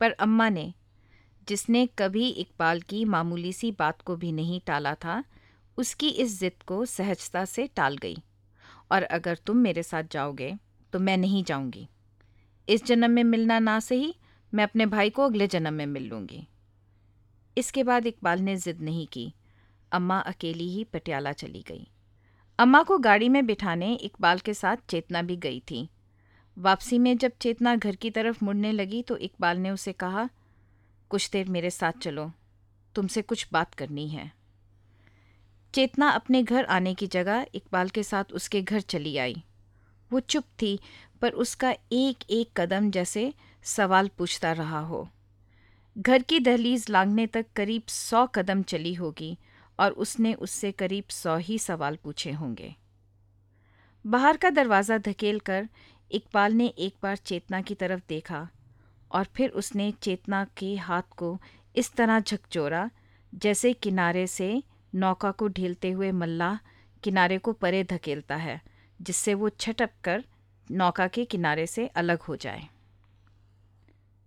पर अम्मा ने, जिसने कभी इकबाल की मामूली सी बात को भी नहीं टाला था, उसकी इस जिद को सहजता से टाल गई। और अगर तुम मेरे साथ जाओगे तो मैं नहीं जाऊँगी। इस जन्म में मिलना ना सही, मैं अपने भाई को अगले जन्म में मिल लूँगी। इसके बाद इकबाल ने जिद नहीं की। अम्मा अकेली ही पटियाला चली गई। अम्मा को गाड़ी में बिठाने इकबाल के साथ चेतना भी गई थी। वापसी में जब चेतना घर की तरफ़ मुड़ने लगी तो इकबाल ने उसे कहा, कुछ देर मेरे साथ चलो, तुमसे कुछ बात करनी है। चेतना अपने घर आने की जगह इकबाल के साथ उसके घर चली आई। वो चुप थी, पर उसका एक एक कदम जैसे सवाल पूछता रहा हो। घर की दहलीज लांगने तक करीब सौ कदम चली होगी और उसने उससे करीब सौ ही सवाल पूछे होंगे। बाहर का दरवाज़ा धकेल कर इकबाल ने एक बार चेतना की तरफ़ देखा और फिर उसने चेतना के हाथ को इस तरह झकझोरा, जैसे किनारे से नौका को ढीलते हुए मल्लाह किनारे को परे धकेलता है, जिससे वो छटक कर नौका के किनारे से अलग हो जाए।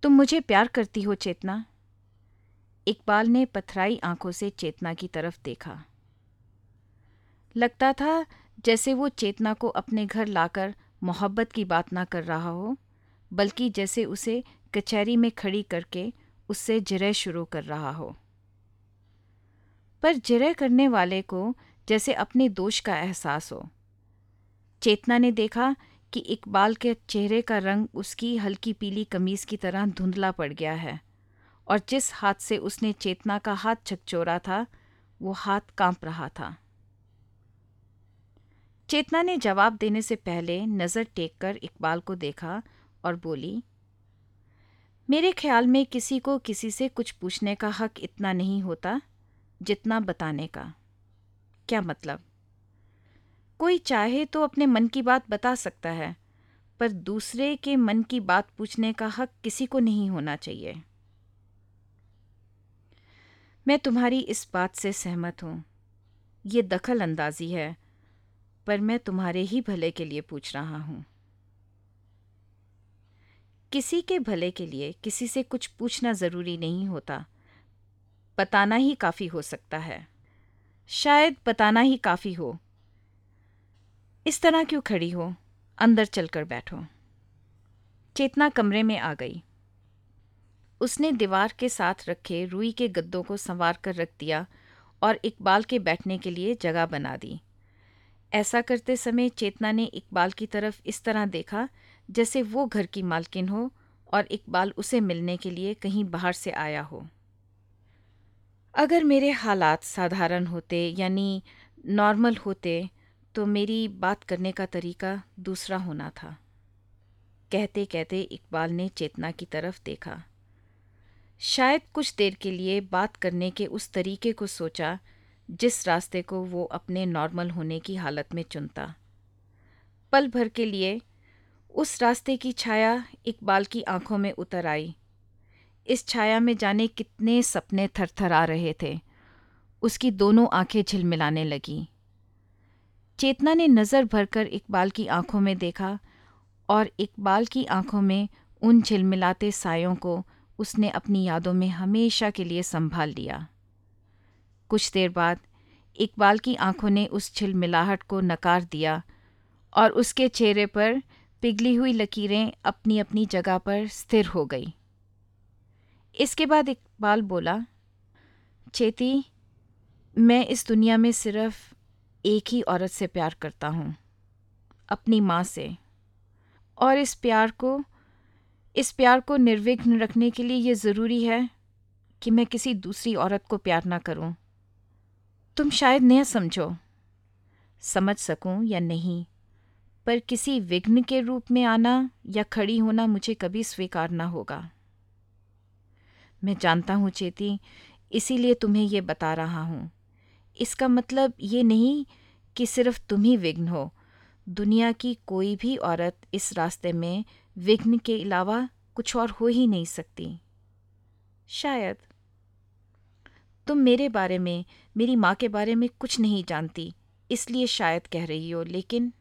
तुम मुझे प्यार करती हो, चेतना? इकबाल ने पथराई आँखों से चेतना की तरफ़ देखा। लगता था जैसे वो चेतना को अपने घर लाकर मोहब्बत की बात ना कर रहा हो, बल्कि जैसे उसे कचहरी में खड़ी करके उससे जिरह शुरू कर रहा हो। पर जिरह करने वाले को जैसे अपने दोष का एहसास हो। चेतना ने देखा कि इकबाल के चेहरे का रंग उसकी हल्की पीली कमीज की तरह धुंधला पड़ गया है, और जिस हाथ से उसने चेतना का हाथ छकचोरा था, वो हाथ काँप रहा था। चेतना ने जवाब देने से पहले नज़र टेक कर इकबाल को देखा और बोली, मेरे ख्याल में किसी को किसी से कुछ पूछने का हक इतना नहीं होता जितना बताने का। क्या मतलब? कोई चाहे तो अपने मन की बात बता सकता है, पर दूसरे के मन की बात पूछने का हक किसी को नहीं होना चाहिए। मैं तुम्हारी इस बात से सहमत हूँ। ये दखल अंदाजी है पर मैं तुम्हारे ही भले के लिए पूछ रहा हूँ। किसी के भले के लिए किसी से कुछ पूछना ज़रूरी नहीं होता। बताना ही काफ़ी हो सकता है। शायद बताना ही काफ़ी हो। इस तरह क्यों खड़ी हो? अंदर चलकर बैठो। चेतना कमरे में आ गई। उसने दीवार के साथ रखे रुई के गद्दों को संवार कर रख दिया और इकबाल के बैठने के लिए जगह बना दी। ऐसा करते समय चेतना ने इकबाल की तरफ़ इस तरह देखा, जैसे वो घर की मालकिन हो और इकबाल उसे मिलने के लिए कहीं बाहर से आया हो। अगर मेरे हालात साधारण होते, यानी नॉर्मल होते तो मेरी बात करने का तरीका दूसरा होना था। कहते कहते इकबाल ने चेतना की तरफ़ देखा। शायद कुछ देर के लिए बात करने के उस तरीके को सोचा जिस रास्ते को वो अपने नॉर्मल होने की हालत में चुनता। पल भर के लिए उस रास्ते की छाया इकबाल की आँखों में उतर आई। इस छाया में जाने कितने सपने थरथर रहे थे। उसकी दोनों आँखें झिलमिलाने लगीं। चेतना ने नज़र भरकर इकबाल की आँखों में देखा और इकबाल की आँखों में उन झिलमिलाते सायों को उसने अपनी यादों में हमेशा के लिए संभाल लिया। कुछ देर बाद इकबाल की आँखों ने उस छिलमिलाहट को नकार दिया और उसके चेहरे पर पिघली हुई लकीरें अपनी अपनी जगह पर स्थिर हो गई इसके बाद इकबाल बोला, चेती, मैं इस दुनिया में सिर्फ़ एक ही औरत से प्यार करता हूँ, अपनी माँ से और इस प्यार को, इस प्यार को निर्विघ्न रखने के लिए ये ज़रूरी है कि मैं किसी दूसरी औरत को प्यार ना करूँ। तुम शायद न समझो। समझ सकूँ या नहीं, पर किसी विघ्न के रूप में आना या खड़ी होना मुझे कभी स्वीकार ना होगा। मैं जानता हूँ चेती, इसीलिए तुम्हें यह बता रहा हूँ। इसका मतलब ये नहीं कि सिर्फ़ तुम ही विघ्न हो। दुनिया की कोई भी औरत इस रास्ते में विघ्न के अलावा कुछ और हो ही नहीं सकती। शायद। तुम मेरे बारे में, मेरी माँ के बारे में कुछ नहीं जानती, इसलिए शायद कह रही हो, लेकिन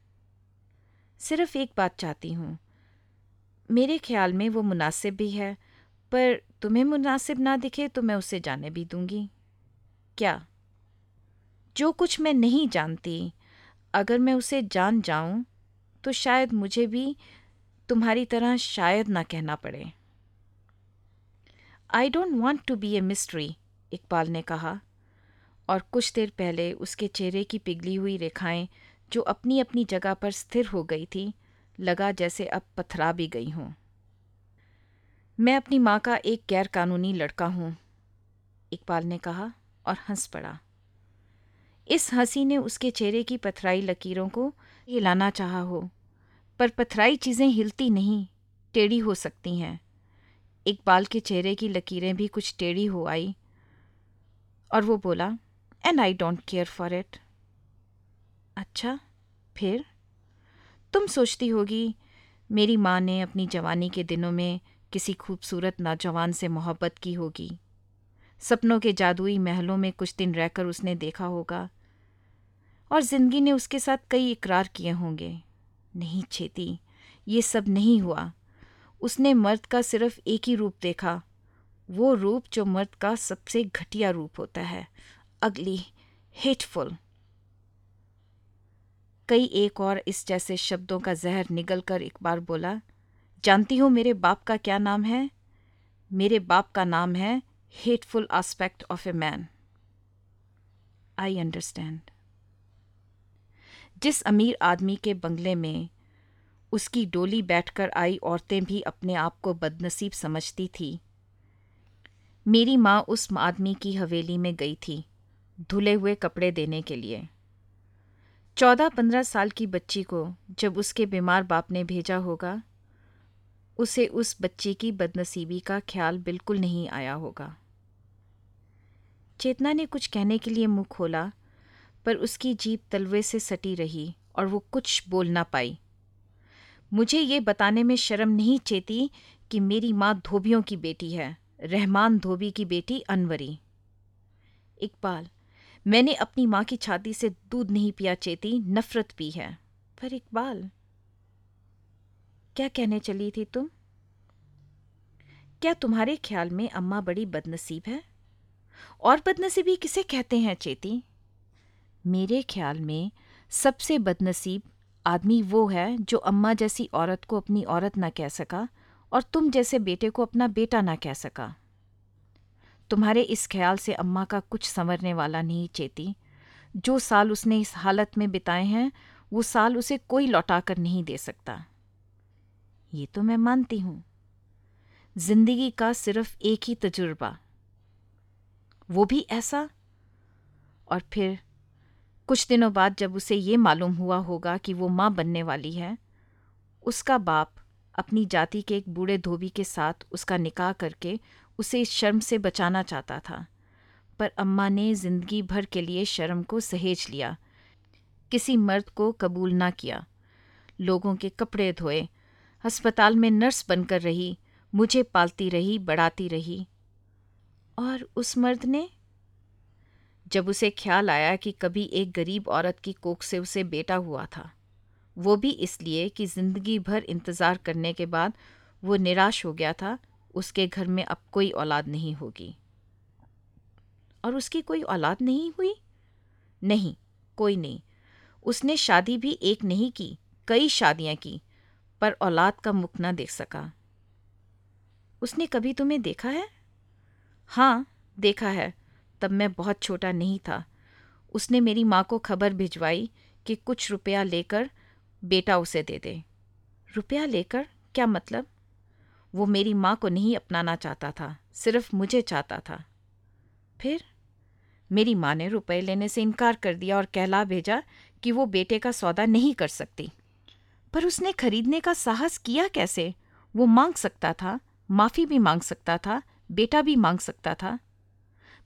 सिर्फ़ एक बात चाहती हूँ। मेरे ख्याल में वो मुनासिब भी है, पर तुम्हें मुनासिब ना दिखे तो मैं उसे जाने भी दूँगी। क्या? जो कुछ मैं नहीं जानती, अगर मैं उसे जान जाऊँ तो शायद मुझे भी तुम्हारी तरह शायद ना कहना पड़े। I don't want to be a mystery Iqbal ने कहा। और कुछ देर पहले उसके चेहरे की पिघली हुई रेखाएँ, जो अपनी अपनी जगह पर स्थिर हो गई थी, लगा जैसे अब पथरा भी गई हों। मैं अपनी माँ का एक गैर कानूनी लड़का हूँ, इकबाल ने कहा और हंस पड़ा। इस हँसी ने उसके चेहरे की पथराई लकीरों को हिलाना चाहा हो, पर पथराई चीज़ें हिलती नहीं, टेढ़ी हो सकती हैं। इकबाल के चेहरे की लकीरें भी कुछ टेढ़ी हो आई और वो बोला and I don't care for it अच्छा फिर? तुम सोचती होगी, मेरी माँ ने अपनी जवानी के दिनों में किसी खूबसूरत नौजवान से मोहब्बत की होगी। सपनों के जादुई महलों में कुछ दिन रहकर उसने देखा होगा। और ज़िंदगी ने उसके साथ कई इकरार किए होंगे। नहीं छेती ये सब नहीं हुआ। उसने मर्द का सिर्फ़ एक ही रूप देखा वो रूप जो मर्द का सबसे घटिया रूप होता है। अगली हेटफुल कई एक और इस जैसे शब्दों का जहर निगल कर एक बार बोला, जानती हो मेरे बाप का क्या नाम है? मेरे बाप का नाम है hateful aspect of a man I understand जिस अमीर आदमी के बंगले में उसकी डोली बैठकर आई औरतें भी अपने आप को बदनसीब समझती थी मेरी माँ उस आदमी की हवेली में गई थी, धुले हुए कपड़े देने के लिए। चौदह पंद्रह साल की बच्ची को जब उसके बीमार बाप ने भेजा होगा, उसे उस बच्ची की बदनसीबी का ख्याल बिल्कुल नहीं आया होगा। चेतना ने कुछ कहने के लिए मुँह खोला, पर उसकी जीप तलवे से सटी रही और वो कुछ बोल ना पाई। मुझे ये बताने में शर्म नहीं चेती कि मेरी माँ धोबियों की बेटी है। रहमान धोबी की बेटी अनवरी। इकबाल, मैंने अपनी माँ की छाती से दूध नहीं पिया, चेती नफरत पी है। पर इकबाल, क्या कहने चली थी तुम? क्या तुम्हारे ख्याल में अम्मा बड़ी बदनसीब है? और बदनसीबी किसे कहते हैं, चेती? मेरे ख्याल में सबसे बदनसीब आदमी वो है जो अम्मा जैसी औरत को अपनी औरत ना कह सका और तुम जैसे बेटे को अपना बेटा ना कह सका। तुम्हारे इस ख्याल से अम्मा का कुछ संवरने वाला नहीं, चेती। जो साल उसने इस हालत में बिताए हैं, वो साल उसे कोई लौटा कर नहीं दे सकता। ये तो मैं मानती हूँ। ज़िंदगी का सिर्फ़ एक ही तजुर्बा। वो भी ऐसा? और फिर, कुछ दिनों बाद जब उसे ये मालूम हुआ होगा कि वो माँ बनने वाली है, उसका बाप अपनी जाति के एक बूढ़े धोबी के साथ उसका निकाह करके उसे इस शर्म से बचाना चाहता था। पर अम्मा ने ज़िंदगी भर के लिए शर्म को सहेज लिया। किसी मर्द को कबूल ना किया। लोगों के कपड़े धोए। अस्पताल में नर्स बनकर रही। मुझे पालती रही, बढ़ाती रही। और उस मर्द ने? जब उसे ख्याल आया कि कभी एक गरीब औरत की कोख से उसे बेटा हुआ था। वो भी इसलिए कि ज़िंदगी भर इंतज़ार करने के बाद वो निराश हो गया था, उसके घर में अब कोई औलाद नहीं होगी। और उसकी कोई औलाद नहीं हुई? नहीं, कोई नहीं। उसने शादी भी एक नहीं की, कई शादियाँ की, पर औलाद का मुख ना देख सका। उसने कभी तुम्हें देखा है? हाँ देखा है, तब मैं बहुत छोटा नहीं था। उसने मेरी माँ को खबर भिजवाई कि कुछ रुपया लेकर बेटा उसे दे दे। रुपया लेकर क्या मतलब? वो मेरी माँ को नहीं अपनाना चाहता था, सिर्फ़ मुझे चाहता था। फिर मेरी माँ ने रुपए लेने से इनकार कर दिया और कहला भेजा कि वो बेटे का सौदा नहीं कर सकती। पर उसने खरीदने का साहस किया कैसे? वो मांग सकता था, माफ़ी भी मांग सकता था, बेटा भी मांग सकता था।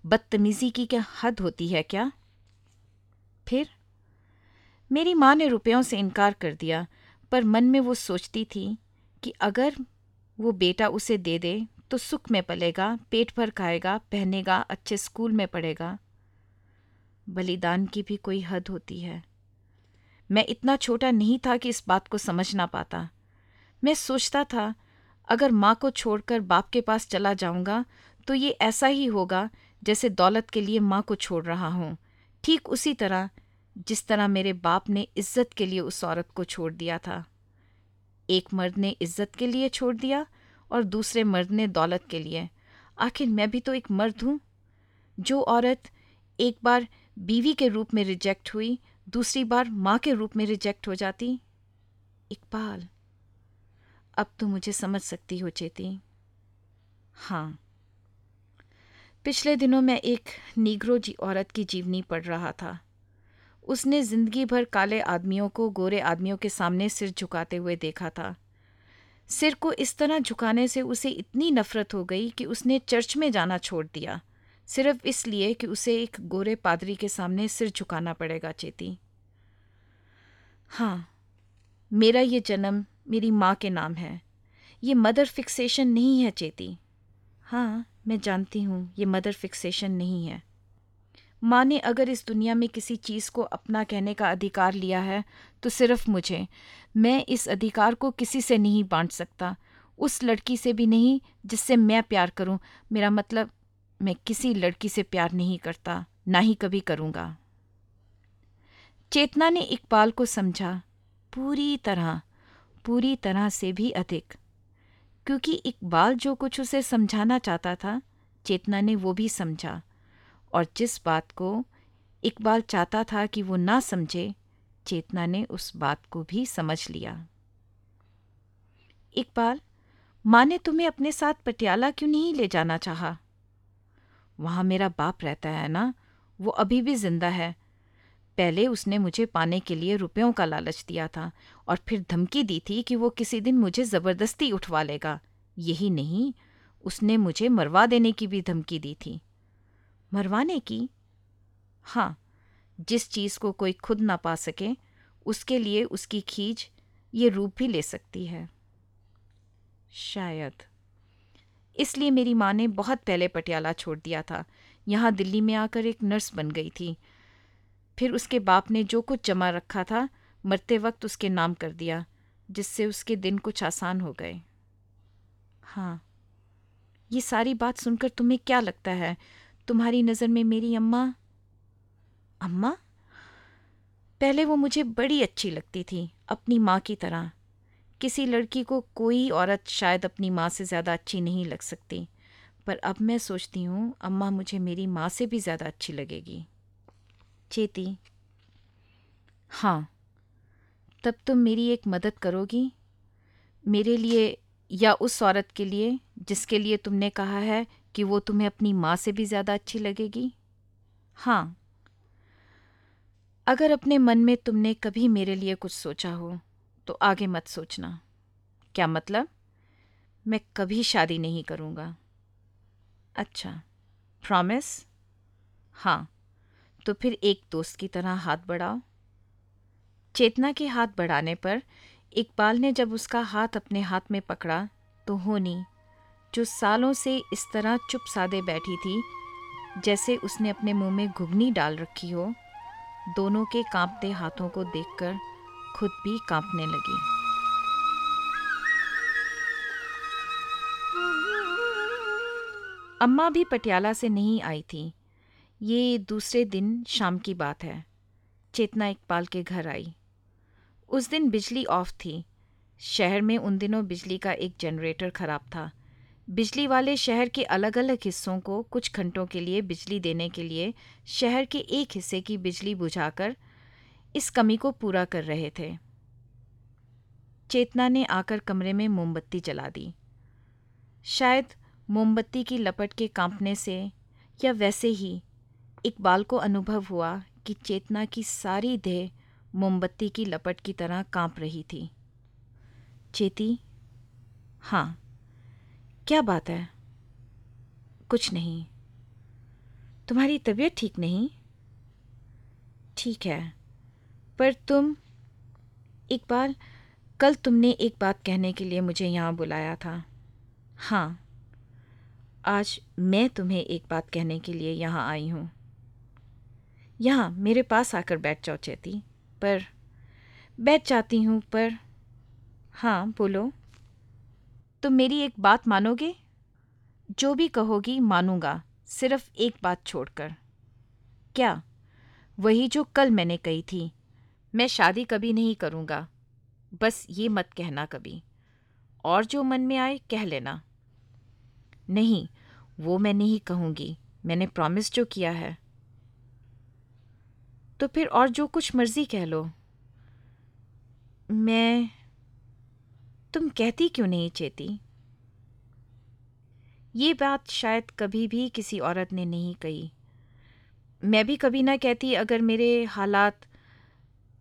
बदतमीजी की क्या हद होती है क्या? फिर मेरी माँ ने रुपयों से इनकार कर दिया, पर मन में वो सोचती थी कि अगर वो बेटा उसे दे दे तो सुख में पलेगा, पेट भर खाएगा, पहनेगा, अच्छे स्कूल में पढ़ेगा। बलिदान की भी कोई हद होती है। मैं इतना छोटा नहीं था कि इस बात को समझ ना पाता। मैं सोचता था, अगर माँ को छोड़कर बाप के पास चला जाऊँगा तो ये ऐसा ही होगा जैसे दौलत के लिए माँ को छोड़ रहा हूँ। ठीक उसी तरह जिस तरह मेरे बाप ने इज़्ज़त के लिए उस औरत को छोड़ दिया था। एक मर्द ने इज़्ज़त के लिए छोड़ दिया और दूसरे मर्द ने दौलत के लिए। आखिर मैं भी तो एक मर्द हूँ। जो औरत एक बार बीवी के रूप में रिजेक्ट हुई, दूसरी बार माँ के रूप में रिजेक्ट हो जाती। इकबाल, अब तो मुझे समझ सकती हो चेती। हाँ। पिछले दिनों मैं एक नीग्रो जी औरत की जीवनी पढ़ रहा था। उसने ज़िंदगी भर काले आदमियों को गोरे आदमियों के सामने सिर झुकाते हुए देखा था। सिर को इस तरह झुकाने से उसे इतनी नफरत हो गई कि उसने चर्च में जाना छोड़ दिया। सिर्फ़ इसलिए कि उसे एक गोरे पादरी के सामने सिर झुकाना पड़ेगा, चेती। हाँ मेरा ये जन्म मेरी माँ के नाम है। ये मदर फिक्सेशन नहीं है, चेती। हाँ मैं जानती हूँ, ये मदर फिक्सेशन नहीं है। माँ ने अगर इस दुनिया में किसी चीज़ को अपना कहने का अधिकार लिया है तो सिर्फ़ मुझे। मैं इस अधिकार को किसी से नहीं बांट सकता। उस लड़की से भी नहीं, जिससे मैं प्यार करूँ। मेरा मतलब मैं किसी लड़की से प्यार नहीं करता, ना ही कभी करूँगा। चेतना ने इकबाल को समझा, पूरी तरह पूरी तरह से भी अधिक। क्योंकि इकबाल जो कुछ उसे समझाना चाहता था, चेतना ने वो भी समझा। और जिस बात को इकबाल चाहता था कि वो ना समझे, चेतना ने उस बात को भी समझ लिया। इकबाल माँ ने तुम्हें अपने साथ पटियाला क्यों नहीं ले जाना चाहा? वहाँ मेरा बाप रहता है ना, वो अभी भी ज़िंदा है। पहले उसने मुझे पाने के लिए रुपयों का लालच दिया था और फिर धमकी दी थी कि वो किसी दिन मुझे ज़बरदस्ती उठवा लेगा। यही नहीं, उसने मुझे मरवा देने की भी धमकी दी थी। मरवाने की? हाँ जिस चीज़ को कोई खुद ना पा सके, उसके लिए उसकी खींच ये रूप भी ले सकती है। शायद। इसलिए मेरी माँ ने बहुत पहले पटियाला छोड़ दिया था। यहाँ दिल्ली में आकर एक नर्स बन गई थी। फिर उसके बाप ने जो कुछ जमा रखा था, मरते वक्त उसके नाम कर दिया, जिससे उसके दिन कुछ आसान हो गए। हाँ ये सारी बात सुनकर तुम्हें क्या लगता है? तुम्हारी नज़र में मेरी अम्मा? अम्मा? पहले वो मुझे बड़ी अच्छी लगती थी, अपनी माँ की तरह। किसी लड़की को कोई औरत शायद अपनी माँ से ज़्यादा अच्छी नहीं लग सकती। पर अब मैं सोचती हूँ, अम्मा मुझे मेरी माँ से भी ज़्यादा अच्छी लगेगी। चेती। हाँ। तब तुम मेरी एक मदद करोगी? मेरे लिए या उस औरत के लिए, जिसके लिए तुमने कहा है कि वो तुम्हें अपनी माँ से भी ज़्यादा अच्छी लगेगी? हाँ। अगर अपने मन में तुमने कभी मेरे लिए कुछ सोचा हो तो आगे मत सोचना। क्या मतलब? मैं कभी शादी नहीं करूँगा। अच्छा। प्रॉमिस हाँ। तो फिर एक दोस्त की तरह हाथ बढ़ाओ। चेतना के हाथ बढ़ाने पर, इकबाल ने जब उसका हाथ अपने हाथ में पकड़ा तो होनी जो सालों से इस तरह चुप सादे बैठी थी, जैसे उसने अपने मुँह में घुगनी डाल रखी हो, दोनों के कांपते हाथों को देखकर खुद भी कांपने लगी। अम्मा भी पटियाला से नहीं आई थी। ये दूसरे दिन शाम की बात है। चेतना इकबाल के घर आई। उस दिन बिजली ऑफ़ थी। शहर में उन दिनों बिजली का एक जनरेटर खराब था। बिजली वाले शहर के अलग अलग हिस्सों को कुछ घंटों के लिए बिजली देने के लिए शहर के एक हिस्से की बिजली बुझाकर इस कमी को पूरा कर रहे थे। चेतना ने आकर कमरे में मोमबत्ती जला दी। शायद मोमबत्ती की लपट के कांपने से या वैसे ही इकबाल को अनुभव हुआ कि चेतना की सारी देह मोमबत्ती की लपट की तरह काँप रही थी। चेती हाँ क्या बात है? कुछ नहीं। तुम्हारी तबीयत ठीक नहीं? ठीक है। पर तुम इकबाल कल तुमने एक बात कहने के लिए मुझे यहाँ बुलाया था। हाँ। आज मैं तुम्हें एक बात कहने के लिए यहाँ आई हूँ। यहाँ, मेरे पास आकर बैठ जाओ चेती। पर, बैठ जाती हूँ, पर हाँ बोलो। तुम मेरी एक बात मानोगे? जो भी कहोगी मानूँगा, सिर्फ़ एक बात छोड़कर। क्या? वही जो कल मैंने कही थी। मैं शादी कभी नहीं करूँगा। बस ये मत कहना कभी। और जो मन में आए, कह लेना। नहीं, वो मैं नहीं कहूँगी। मैंने प्रॉमिस जो किया है। तो फिर और जो कुछ मर्ज़ी कह लो। मैं तुम कहती क्यों नहीं, चेती? ये बात शायद कभी भी किसी औरत ने नहीं कही। मैं भी कभी ना कहती अगर मेरे हालात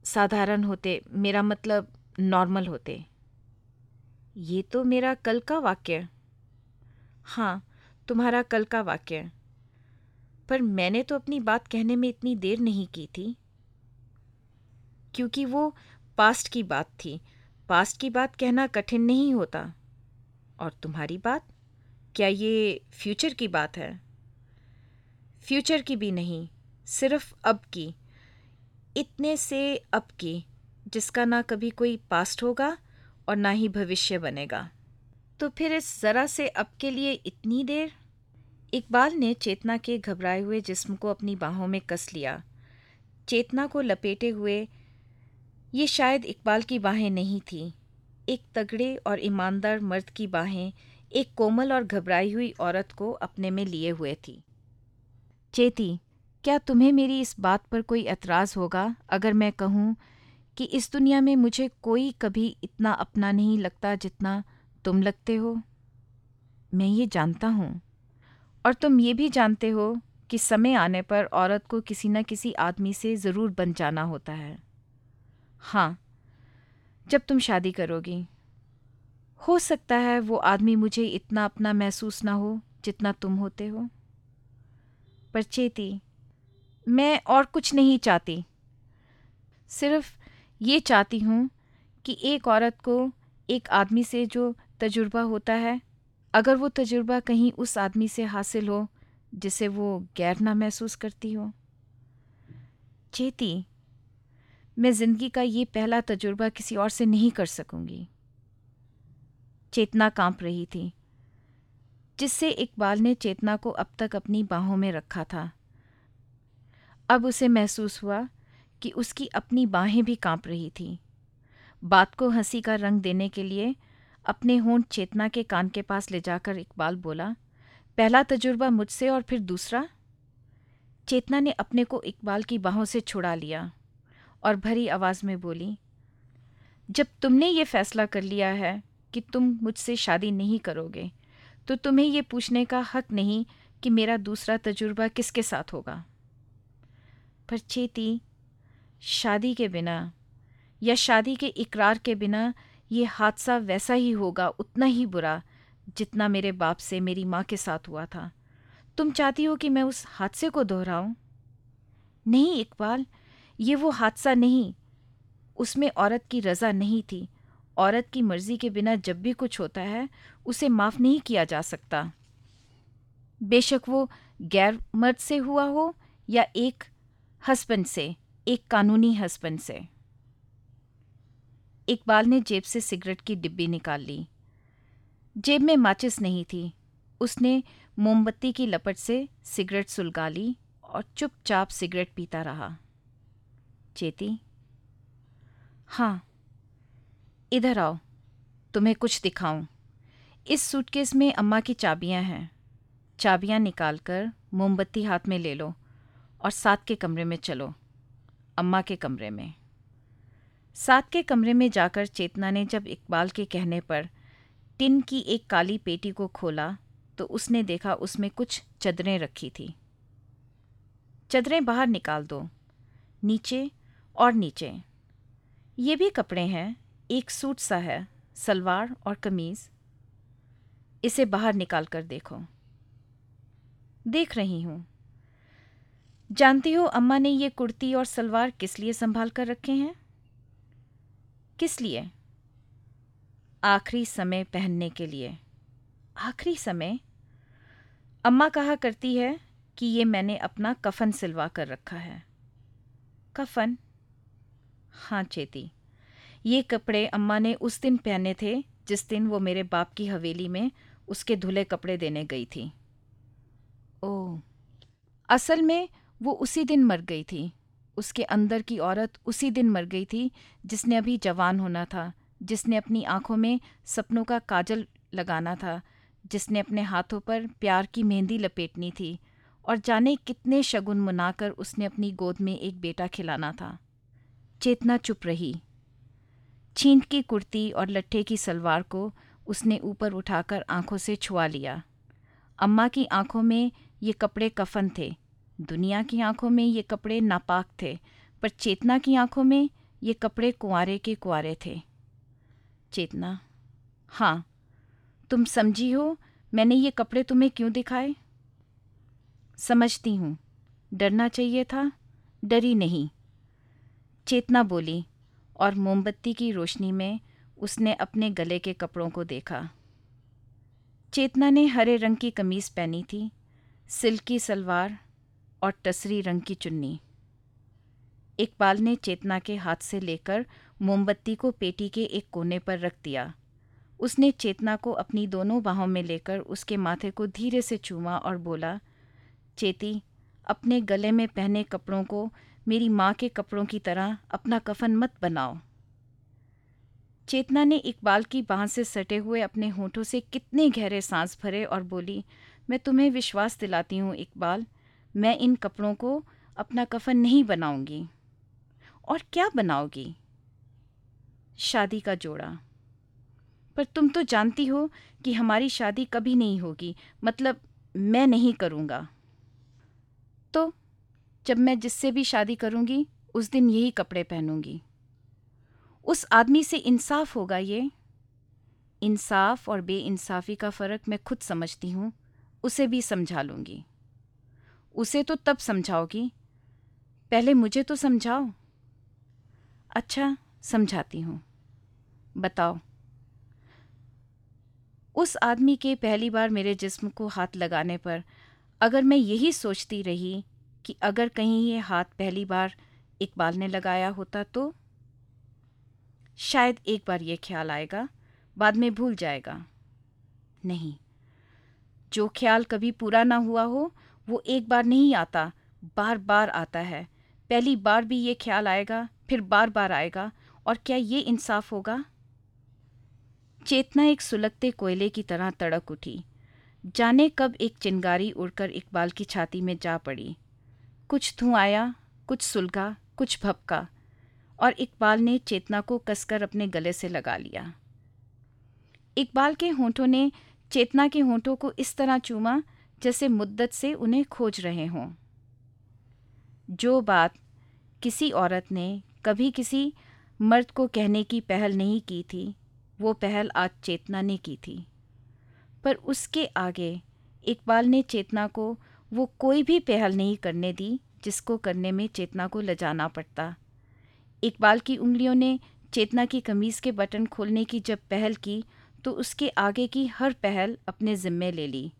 साधारण होते, मेरा मतलब नॉर्मल होते। ये तो मेरा कल का वाक्य। हाँ तुम्हारा कल का वाक्य। पर मैंने तो अपनी बात कहने में इतनी देर नहीं की थी। क्योंकि वो पास्ट की बात थी। पास्ट की बात कहना कठिन नहीं होता। और तुम्हारी बात? क्या ये फ्यूचर की बात है? फ्यूचर की भी नहीं, सिर्फ़ अब की। इतने से अब की, जिसका ना कभी कोई पास्ट होगा और ना ही भविष्य बनेगा। तो फिर इस ज़रा से अब के लिए इतनी देर? इकबाल ने चेतना के घबराए हुए जिस्म को अपनी बाहों में कस लिया। चेतना को लपेटे हुए ये शायद इकबाल की बाहें नहीं थीं। एक तगड़े और ईमानदार मर्द की बाहें एक कोमल और घबराई हुई औरत को अपने में लिए हुए थी। चेती, क्या तुम्हें मेरी इस बात पर कोई एतराज़ होगा अगर मैं कहूँ कि इस दुनिया में मुझे कोई कभी इतना अपना नहीं लगता जितना तुम लगते हो? मैं ये जानता हूँ। और तुम ये भी जानते हो कि समय आने पर औरत को किसी न किसी आदमी से ज़रूर बन जाना होता है। हाँ जब तुम शादी करोगी। हो सकता है वो आदमी मुझे इतना अपना महसूस ना हो जितना तुम होते हो। पर चेती, मैं और कुछ नहीं चाहती। सिर्फ़ ये चाहती हूँ कि एक औरत को एक आदमी से जो तजुर्बा होता है, अगर वो तजुर्बा कहीं उस आदमी से हासिल हो जिसे वो गैर ना महसूस करती हो। चेती मैं ज़िंदगी का ये पहला तजुर्बा किसी और से नहीं कर सकूँगी। चेतना काँप रही थी, जिससे इकबाल ने चेतना को अब तक अपनी बाहों में रखा था। अब उसे महसूस हुआ कि उसकी अपनी बाहें भी काँप रही थी। बात को हँसी का रंग देने के लिए अपने होंठ चेतना के कान के पास ले जाकर इकबाल बोला, पहला तजुर्बा मुझसे और फिर दूसरा? चेतना ने अपने को इकबाल की बाहों से छुड़ा लिया। और भरी आवाज़ में बोली, जब तुमने ये फैसला कर लिया है कि तुम मुझसे शादी नहीं करोगे तो तुम्हें ये पूछने का हक नहीं कि मेरा दूसरा तजुर्बा किसके साथ होगा। पर चेती, शादी के बिना या शादी के इकरार के बिना ये हादसा वैसा ही होगा, उतना ही बुरा, जितना मेरे बाप से मेरी माँ के साथ हुआ था। तुम चाहती हो कि मैं उस हादसे को दोहराऊं? नहीं, इकबाल ये वो हादसा नहीं। उसमें औरत की रज़ा नहीं थी। औरत की मर्ज़ी के बिना जब भी कुछ होता है, उसे माफ़ नहीं किया जा सकता। बेशक वो गैर मर्द से हुआ हो या एक हस्बैंड से, एक कानूनी हस्बैंड से। इकबाल ने जेब से सिगरेट की डिब्बी निकाल ली। जेब में माचिस नहीं थी। उसने मोमबत्ती की लपट से सिगरेट सुलगा ली और चुपचाप सिगरेट पीता रहा। चेती। हाँ इधर आओ, तुम्हें कुछ दिखाऊँ। इस सूटकेस में अम्मा की चाबियाँ हैं। चाबियाँ निकालकर मोमबत्ती हाथ में ले लो और सात के कमरे में चलो, अम्मा के कमरे में। सात के कमरे में जाकर चेतना ने जब इकबाल के कहने पर टिन की एक काली पेटी को खोला तो उसने देखा उसमें कुछ चदरें रखी थी। चदरें बाहर निकाल दो, नीचे और नीचे। ये भी कपड़े हैं, एक सूट सा है, सलवार और कमीज़। इसे बाहर निकाल कर देखो। देख रही हूँ। जानती हो अम्मा ने ये कुर्ती और सलवार किस लिए संभाल कर रखे हैं? किस लिए? आखिरी समय पहनने के लिए। आखिरी समय? अम्मा कहा करती है कि ये मैंने अपना कफन सिलवा कर रखा है। कफन? हाँ चेती। ये कपड़े अम्मा ने उस दिन पहने थे, जिस दिन वो मेरे बाप की हवेली में उसके धुले कपड़े देने गई थी। ओ, असल में वो उसी दिन मर गई थी। उसके अंदर की औरत उसी दिन मर गई थी, जिसने अभी जवान होना था, जिसने अपनी आँखों में सपनों का काजल लगाना था, जिसने अपने हाथों पर प्यार की मेहंदी लपेटनी थी, और जाने कितने शगुन मनाकर उसने अपनी गोद में एक बेटा खिलाना था। चेतना चुप रही। छींट की कुर्ती और लट्ठे की सलवार को उसने ऊपर उठाकर आँखों से छुआ लिया। अम्मा की आँखों में ये कपड़े कफन थे। दुनिया की आँखों में ये कपड़े नापाक थे, पर चेतना की आँखों में ये कपड़े कुंवारे के कुंवारे थे। चेतना हाँ तुम समझी हो मैंने ये कपड़े तुम्हें क्यों दिखाए? समझती हूँ। डरना चाहिए था, डरी नहीं। चेतना बोली और मोमबत्ती की रोशनी में उसने अपने गले के कपड़ों को देखा। चेतना ने हरे रंग की कमीज पहनी थी, सिल्की सलवार और टसरी रंग की चुन्नी। इकबाल ने चेतना के हाथ से लेकर मोमबत्ती को पेटी के एक कोने पर रख दिया। उसने चेतना को अपनी दोनों बाहों में लेकर उसके माथे को धीरे से चूमा और बोला, चेती, अपने गले में पहने कपड़ों को मेरी माँ के कपड़ों की तरह अपना कफन मत बनाओ। चेतना ने इकबाल की बाह से सटे हुए अपने होठों से कितने गहरे सांस भरे और बोली, मैं तुम्हें विश्वास दिलाती हूँ इकबाल, मैं इन कपड़ों को अपना कफन नहीं बनाऊँगी। और क्या बनाओगी? शादी का जोड़ा। पर तुम तो जानती हो कि हमारी शादी कभी नहीं होगी मतलब मैं नहीं करूँगा। जब मैं जिससे भी शादी करूँगी, उस दिन यही कपड़े पहनूँगी। उस आदमी से इंसाफ होगा ये। इंसाफ और बेइंसाफ़ी का फ़र्क मैं खुद समझती हूँ, उसे भी समझा लूँगी। उसे तो तब समझाओगी, पहले मुझे तो समझाओ। अच्छा समझाती हूँ। बताओ। उस आदमी के पहली बार मेरे जिस्म को हाथ लगाने पर अगर मैं यही सोचती रही कि अगर कहीं ये हाथ पहली बार इकबाल ने लगाया होता तो शायद एक बार ये ख्याल आएगा, बाद में भूल जाएगा। नहीं, जो ख्याल कभी पूरा ना हुआ हो, वो एक बार नहीं आता, बार बार आता है। पहली बार भी ये ख्याल आएगा, फिर बार बार आएगा, और क्या ये इंसाफ होगा? चेतना एक सुलगते कोयले की तरह तड़क उठी। जाने कब एक चिंगारी उड़कर इकबाल की छाती में जा पड़ी। कुछ धुआँ आया कुछ सुलगा, कुछ भपका, और इकबाल ने चेतना को कसकर अपने गले से लगा लिया। इकबाल के होठों ने चेतना के होठों को इस तरह चूमा, जैसे मुद्दत से उन्हें खोज रहे हों। जो बात किसी औरत ने कभी किसी मर्द को कहने की पहल नहीं की थी, वो पहल आज चेतना ने की थी। पर उसके आगे इकबाल ने चेतना को वो कोई भी पहल नहीं करने दी जिसको करने में चेतना को लजाना पड़ता। इकबाल की उंगलियों ने चेतना की कमीज़ के बटन खोलने की जब पहल की तो उसके आगे की हर पहल अपने ज़िम्मे ले ली।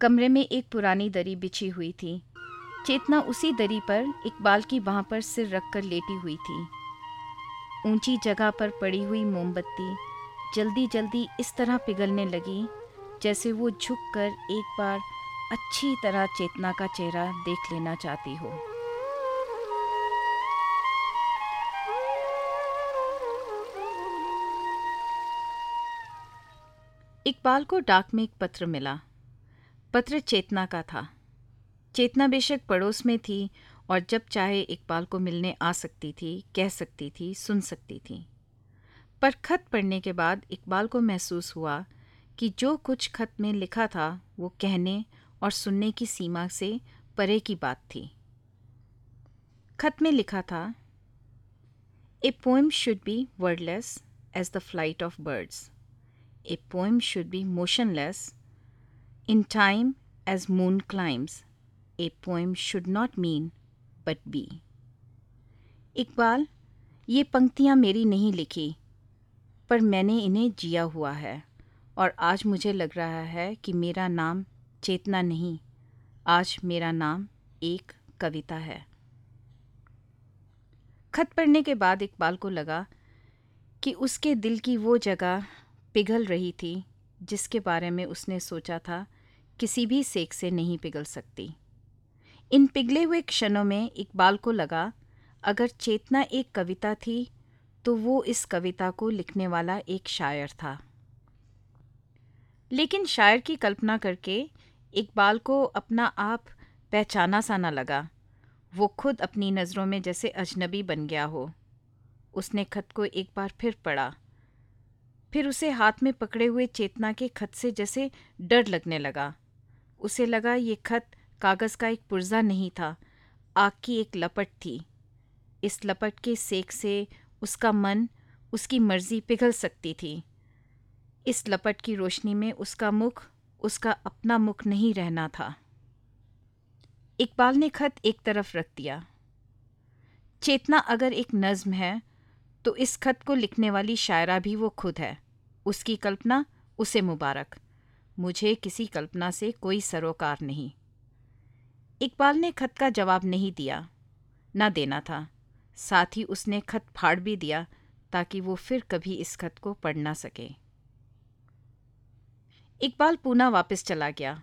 कमरे में एक पुरानी दरी बिछी हुई थी। चेतना उसी दरी पर इकबाल की बाह पर सिर रखकर लेटी हुई थी। ऊँची जगह पर पड़ी हुई मोमबत्ती जल्दी जल्दी इस तरह पिघलने लगी, जैसे वो झुककर एक बार अच्छी तरह चेतना का चेहरा देख लेना चाहती हो। इकबाल को डाक में एक पत्र मिला। पत्र चेतना का था। चेतना बेशक पड़ोस में थी और जब चाहे इकबाल को मिलने आ सकती थी, कह सकती थी, सुन सकती थी। पर खत पढ़ने के बाद इकबाल को महसूस हुआ कि जो कुछ खत में लिखा था वो कहने और सुनने की सीमा से परे की बात थी। खत में लिखा था a poem should be wordless as the flight of birds a poem should be motionless in time as moon climbs a poem should not mean but be Iqbal, ये पंक्तियाँ मेरी नहीं लिखी, पर मैंने इन्हें जिया हुआ है और आज मुझे लग रहा है कि मेरा नाम चेतना नहीं। आज मेरा नाम एक कविता है। खत पढ़ने के बाद इकबाल को लगा कि उसके दिल की वो जगह पिघल रही थी, जिसके बारे में उसने सोचा था किसी भी सेक से नहीं पिघल सकती। इन पिघले हुए क्षणों में इकबाल को लगा, अगर चेतना एक कविता थी तो वो इस कविता को लिखने वाला एक शायर था। लेकिन शायर की कल्पना करके इकबाल को अपना आप पहचाना सा न लगा। वो खुद अपनी नज़रों में जैसे अजनबी बन गया हो। उसने खत को एक बार फिर पढ़ा। फिर उसे हाथ में पकड़े हुए चेतना के खत से जैसे डर लगने लगा। उसे लगा ये खत कागज़ का एक पुर्जा नहीं था, आग की एक लपट थी। इस लपट के सेक से उसका मन, उसकी मर्ज़ी पिघल सकती थी। इस लपट की रोशनी में उसका मुख उसका अपना मुख नहीं रहना था। इकबाल ने खत एक तरफ़ रख दिया। चेतना अगर एक नज्म है तो इस खत को लिखने वाली शायरा भी वो खुद है। उसकी कल्पना, उसे मुबारक। मुझे किसी कल्पना से कोई सरोकार नहीं। इकबाल ने खत का जवाब नहीं दिया। ना देना था। साथ ही उसने खत फाड़ भी दिया, ताकि वो फिर कभी इस खत को पढ़ ना सके। इकबाल पूना वापस चला गया।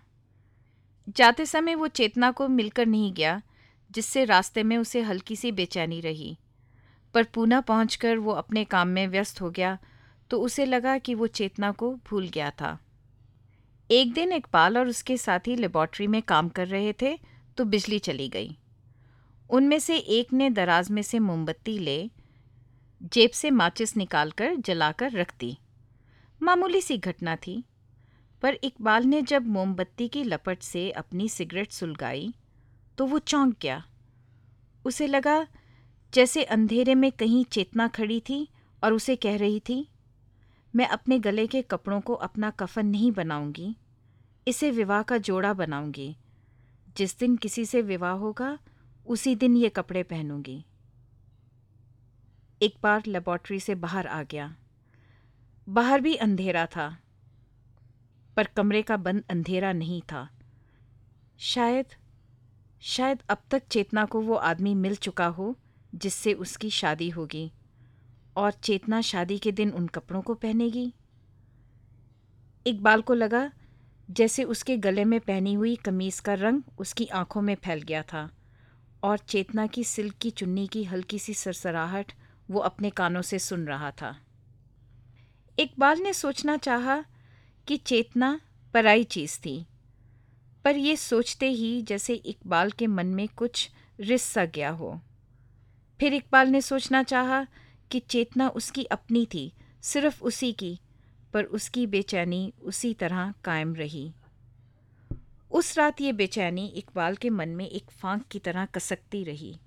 जाते समय वो चेतना को मिलकर नहीं गया, जिससे रास्ते में उसे हल्की सी बेचैनी रही। पर पूना पहुंचकर वो अपने काम में व्यस्त हो गया तो उसे लगा कि वो चेतना को भूल गया था। एक दिन इकबाल और उसके साथी लेबॉर्ट्री में काम कर रहे थे तो बिजली चली गई। उनमें से एक ने दराज में से मोमबत्ती ले, जेब से माचिस निकालकर जलाकर रख दी। मामूली सी घटना थी। पर इकबाल ने जब मोमबत्ती की लपट से अपनी सिगरेट सुलगाई तो वो चौंक गया। उसे लगा जैसे अंधेरे में कहीं चेतना खड़ी थी और उसे कह रही थी, मैं अपने गले के कपड़ों को अपना कफन नहीं बनाऊँगी, इसे विवाह का जोड़ा बनाऊँगी। जिस दिन किसी से विवाह होगा, उसी दिन ये कपड़े पहनूँगी। एक बार लेबॉर्ट्री से बाहर आ गया। बाहर भी अंधेरा था। पर कमरे का बंद अंधेरा नहीं था। शायद शायद अब तक चेतना को वो आदमी मिल चुका हो, जिससे उसकी शादी होगी, और चेतना शादी के दिन उन कपड़ों को पहनेगी। इकबाल को लगा जैसे उसके गले में पहनी हुई कमीज़ का रंग उसकी आँखों में फैल गया था, और चेतना की सिल्क की चुन्नी की हल्की सी सरसराहट वो अपने कानों से सुन रहा था। इकबाल ने सोचना चाहा कि चेतना पराई चीज़ थी। पर यह सोचते ही जैसे इकबाल के मन में कुछ रिस सा गया हो। फिर इकबाल ने सोचना चाहा कि चेतना उसकी अपनी थी, सिर्फ़ उसी की, पर उसकी बेचैनी उसी तरह कायम रही। उस रात ये बेचैनी इकबाल के मन में एक फांक की तरह कसकती रही।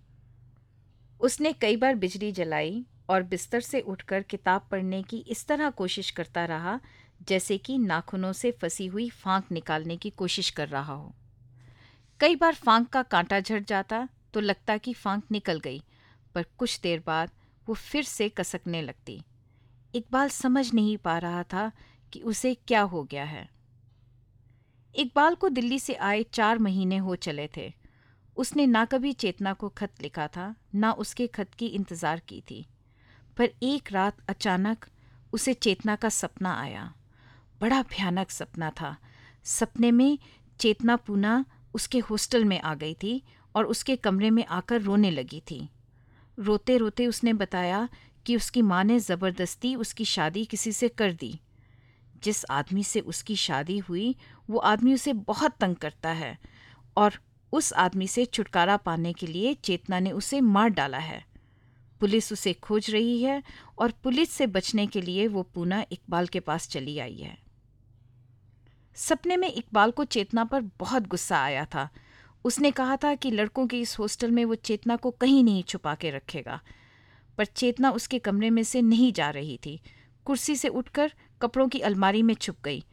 उसने कई बार बिजली जलाई और बिस्तर से उठकर किताब पढ़ने की इस तरह कोशिश करता रहा जैसे कि नाखूनों से फंसी हुई फांक निकालने की कोशिश कर रहा हो। कई बार फांक का कांटा झड़ जाता तो लगता कि फांक निकल गई, पर कुछ देर बाद वो फिर से कसकने लगती। इकबाल समझ नहीं पा रहा था कि उसे क्या हो गया है। इकबाल को दिल्ली से आए चार महीने हो चले थे। उसने ना कभी चेतना को खत लिखा था, ना उसके खत की इंतज़ार की थी। पर एक रात अचानक उसे चेतना का सपना आया। बड़ा भयानक सपना था। सपने में चेतना पूना उसके हॉस्टल में आ गई थी और उसके कमरे में आकर रोने लगी थी। रोते रोते उसने बताया कि उसकी माँ ने ज़बरदस्ती उसकी शादी किसी से कर दी। जिस आदमी से उसकी शादी हुई, वो आदमी उसे बहुत तंग करता है और उस आदमी से छुटकारा पाने के लिए चेतना ने उसे मार डाला है। पुलिस उसे खोज रही है और पुलिस से बचने के लिए वो पूना इकबाल के पास चली आई है। सपने में इकबाल को चेतना पर बहुत गुस्सा आया था। उसने कहा था कि लड़कों के इस हॉस्टल में वो चेतना को कहीं नहीं छुपा के रखेगा। पर चेतना उसके कमरे में से नहीं जा रही थी। कुर्सी से उठकर कपड़ों की अलमारी में छुप गई।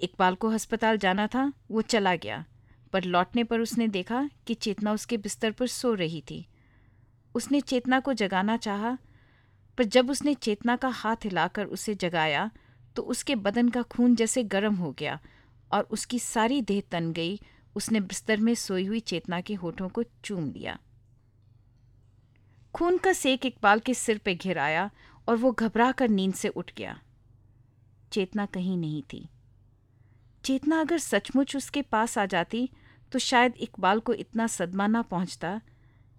इकबाल को अस्पताल जाना था, वो चला गया। पर लौटने पर उसने देखा कि चेतना उसके बिस्तर पर सो रही थी। उसने चेतना को जगाना चाहा, पर जब उसने चेतना का हाथ हिलाकर उसे जगाया तो उसके बदन का खून जैसे गर्म हो गया और उसकी सारी देह तन गई। उसने बिस्तर में सोई हुई चेतना के होठों को चूम लिया। खून का सेक इकबाल के सिर पे घिर आया और वो घबरा कर नींद से उठ गया। चेतना कहीं नहीं थी। चेतना अगर सचमुच उसके पास आ जाती तो शायद इकबाल को इतना सदमा ना पहुँचता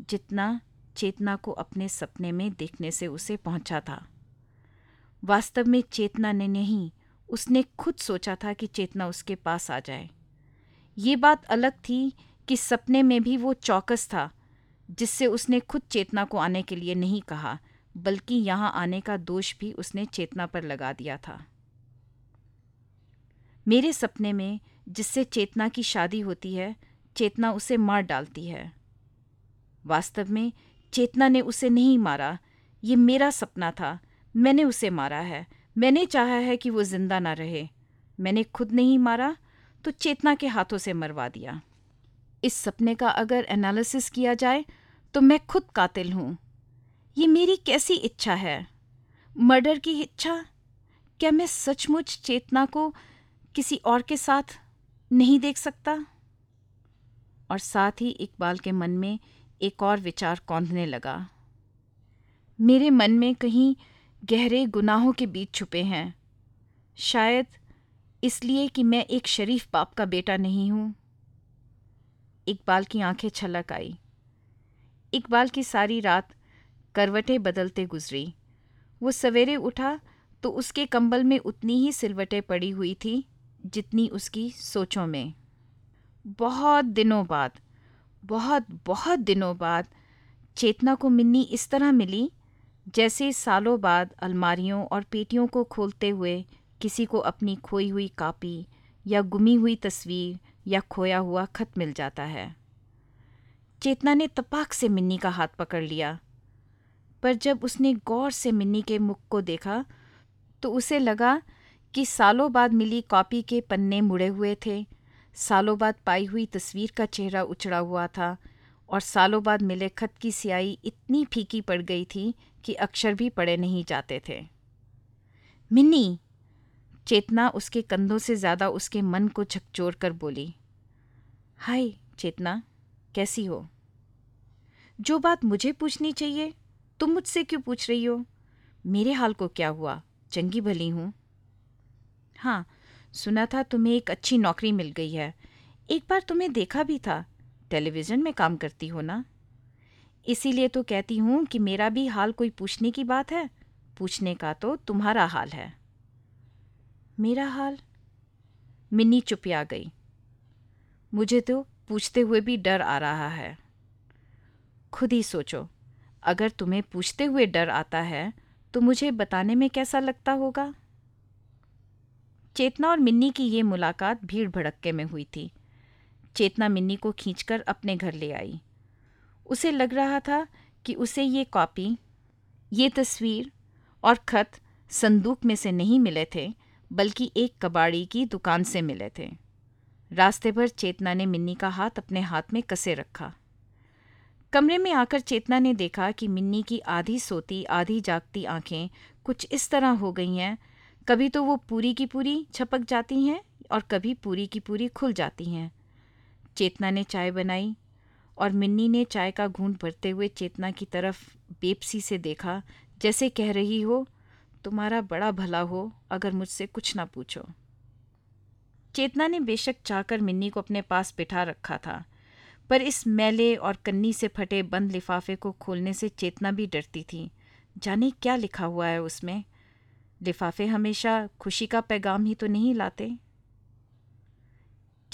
जितना चेतना को अपने सपने में देखने से उसे पहुँचा था। वास्तव में चेतना ने नहीं, उसने खुद सोचा था कि चेतना उसके पास आ जाए। ये बात अलग थी कि सपने में भी वो चौकस था, जिससे उसने खुद चेतना को आने के लिए नहीं कहा, बल्कि यहाँ आने का दोष भी उसने चेतना पर लगा दिया था। मेरे सपने में, जिससे चेतना की शादी होती है, चेतना उसे मार डालती है। वास्तव में, चेतना ने उसे नहीं मारा, ये मेरा सपना था मैंने उसे मारा है। मैंने चाहा है कि वो ज़िंदा ना रहे। मैंने खुद नहीं मारा तो चेतना के हाथों से मरवा दिया। इस सपने का अगर एनालिसिस किया जाए तो मैं खुद कातिल हूँ। ये मेरी कैसी इच्छा है? मर्डर की इच्छा? क्या मैं सचमुच चेतना को किसी और के साथ नहीं देख सकता? और साथ ही इकबाल के मन में एक और विचार कौंधने लगा। मेरे मन में कहीं गहरे गुनाहों के बीच छुपे हैं। शायद इसलिए कि मैं एक शरीफ बाप का बेटा नहीं हूँ। इकबाल की आँखें छलक आई। इकबाल की सारी रात करवटें बदलते गुजरी। वो सवेरे उठा तो उसके कंबल में उतनी ही सिलवटें पड़ी हुई थी जितनी उसकी सोचों में। बहुत दिनों बाद, बहुत बहुत दिनों बाद चेतना को मिन्नी इस तरह मिली जैसे सालों बाद अलमारियों और पेटियों को खोलते हुए किसी को अपनी खोई हुई कापी या गुमी हुई तस्वीर या खोया हुआ खत मिल जाता है। चेतना ने तपाक से मिन्नी का हाथ पकड़ लिया। पर जब उसने गौर से मिन्नी के मुख को देखा तो उसे लगा कि सालों बाद मिली कॉपी के पन्ने मुड़े हुए थे। सालों बाद पाई हुई तस्वीर का चेहरा उछड़ा हुआ था। और सालों बाद मिले खत की स्याही इतनी फीकी पड़ गई थी कि अक्षर भी पढ़े नहीं जाते थे। मिन्नी, चेतना उसके कंधों से ज़्यादा उसके मन को झकझोर कर बोली, हाय चेतना, कैसी हो? जो बात मुझे पूछनी चाहिए, तुम मुझसे क्यों पूछ रही हो? मेरे हाल को क्या हुआ? चंगी भली हूँ। हाँ सुना था तुम्हें एक अच्छी नौकरी मिल गई है। एक बार तुम्हें देखा भी था टेलीविज़न में काम करती हो ना? इसीलिए तो कहती हूँ कि मेरा भी हाल कोई पूछने की बात है। पूछने का तो तुम्हारा हाल है। मेरा हाल? मिन्नी चुपिया गई। मुझे तो पूछते हुए भी डर आ रहा है। खुद ही सोचो, अगर तुम्हें पूछते हुए डर आता है तो मुझे बताने में कैसा लगता होगा? चेतना और मिन्नी की ये मुलाकात भीड़ भड़क्के में हुई थी। चेतना मिन्नी को खींचकर अपने घर ले आई। उसे लग रहा था कि उसे ये कॉपी, ये तस्वीर और खत संदूक में से नहीं मिले थे, बल्कि एक कबाड़ी की दुकान से मिले थे। रास्ते भर चेतना ने मिन्नी का हाथ अपने हाथ में कसे रखा। कमरे में आकर चेतना ने देखा कि मिन्नी की आधी सोती, आधी जागती आँखें कुछ इस तरह हो गई हैं। कभी तो वो पूरी की पूरी छपक जाती हैं और कभी पूरी की पूरी खुल जाती हैं। चेतना ने चाय बनाई और मिन्नी ने चाय का घूंट भरते हुए चेतना की तरफ़ बेपसी से देखा, जैसे कह रही हो, तुम्हारा बड़ा भला हो, अगर मुझसे कुछ ना पूछो। चेतना ने बेशक चाहकर मिन्नी को अपने पास बिठा रखा था, पर इस मैले और कन्नी से फटे बंद लिफाफे को खोलने से चेतना भी डरती थी। जाने क्या लिखा हुआ है उसमें? लिफाफे हमेशा खुशी का पैगाम ही तो नहीं लाते?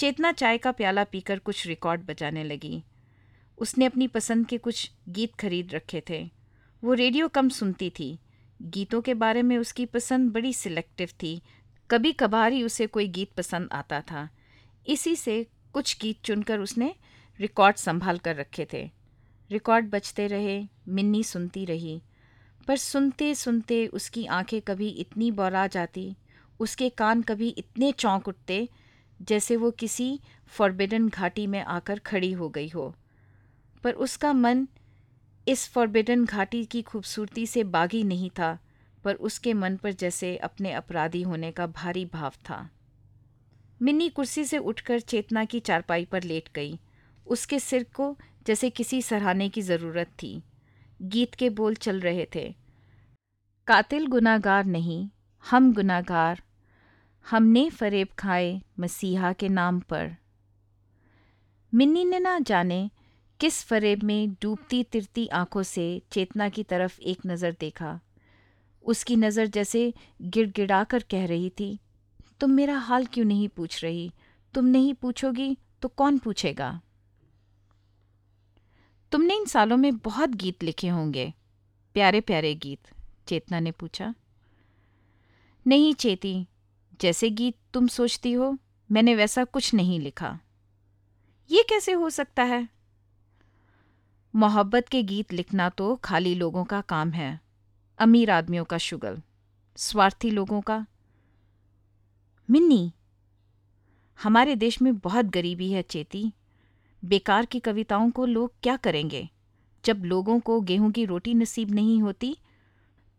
चेतना चाय का प्याला पीकर कुछ रिकॉर्ड बजाने लगी। उसने अपनी पसंद के कुछ गीत खरीद रखे थे। वो रेडियो कम सुनती थी। गीतों के बारे में उसकी पसंद बड़ी सिलेक्टिव थी। कभी कभार ही उसे कोई गीत पसंद आता था। इसी से कुछ गीत चुनकर उसने रिकॉर्ड संभाल कर रखे थे। रिकॉर्ड बजते रहे, मिन्नी सुनती रही। पर सुनते सुनते उसकी आँखें कभी इतनी बौरा जाती, उसके कान कभी इतने चौंक उठते जैसे वो किसी फॉरबिडन घाटी में आकर खड़ी हो गई हो। पर उसका मन इस फॉरबिडन घाटी की खूबसूरती से बागी नहीं था, पर उसके मन पर जैसे अपने अपराधी होने का भारी भाव था। मिन्नी कुर्सी से उठकर चेतना की चारपाई पर लेट गई। उसके सिर को जैसे किसी सराहने की ज़रूरत थी। गीत के बोल चल रहे थे। कातिल गुनागार नहीं, हम गुनागार हमने फरेब खाए मसीहा के नाम पर। मिन्नी ने ना जाने किस फरेब में डूबती तिरती आँखों से चेतना की तरफ़ एक नज़र देखा। उसकी नज़र जैसे गिड़गिड़ा कर कह रही थी, तुम मेरा हाल क्यों नहीं पूछ रही? तुम नहीं पूछोगी तो कौन पूछेगा? तुमने इन सालों में बहुत गीत लिखे होंगे, प्यारे प्यारे गीत, चेतना ने पूछा। नहीं चेती जैसे गीत तुम सोचती हो, मैंने वैसा कुछ नहीं लिखा। ये कैसे हो सकता है? मोहब्बत के गीत लिखना तो खाली लोगों का काम है, अमीर आदमियों का शुगल, स्वार्थी लोगों का। मिन्नी, हमारे देश में बहुत गरीबी है चेती। बेकार की कविताओं को लोग क्या करेंगे? जब लोगों को गेहूँ की रोटी नसीब नहीं होती,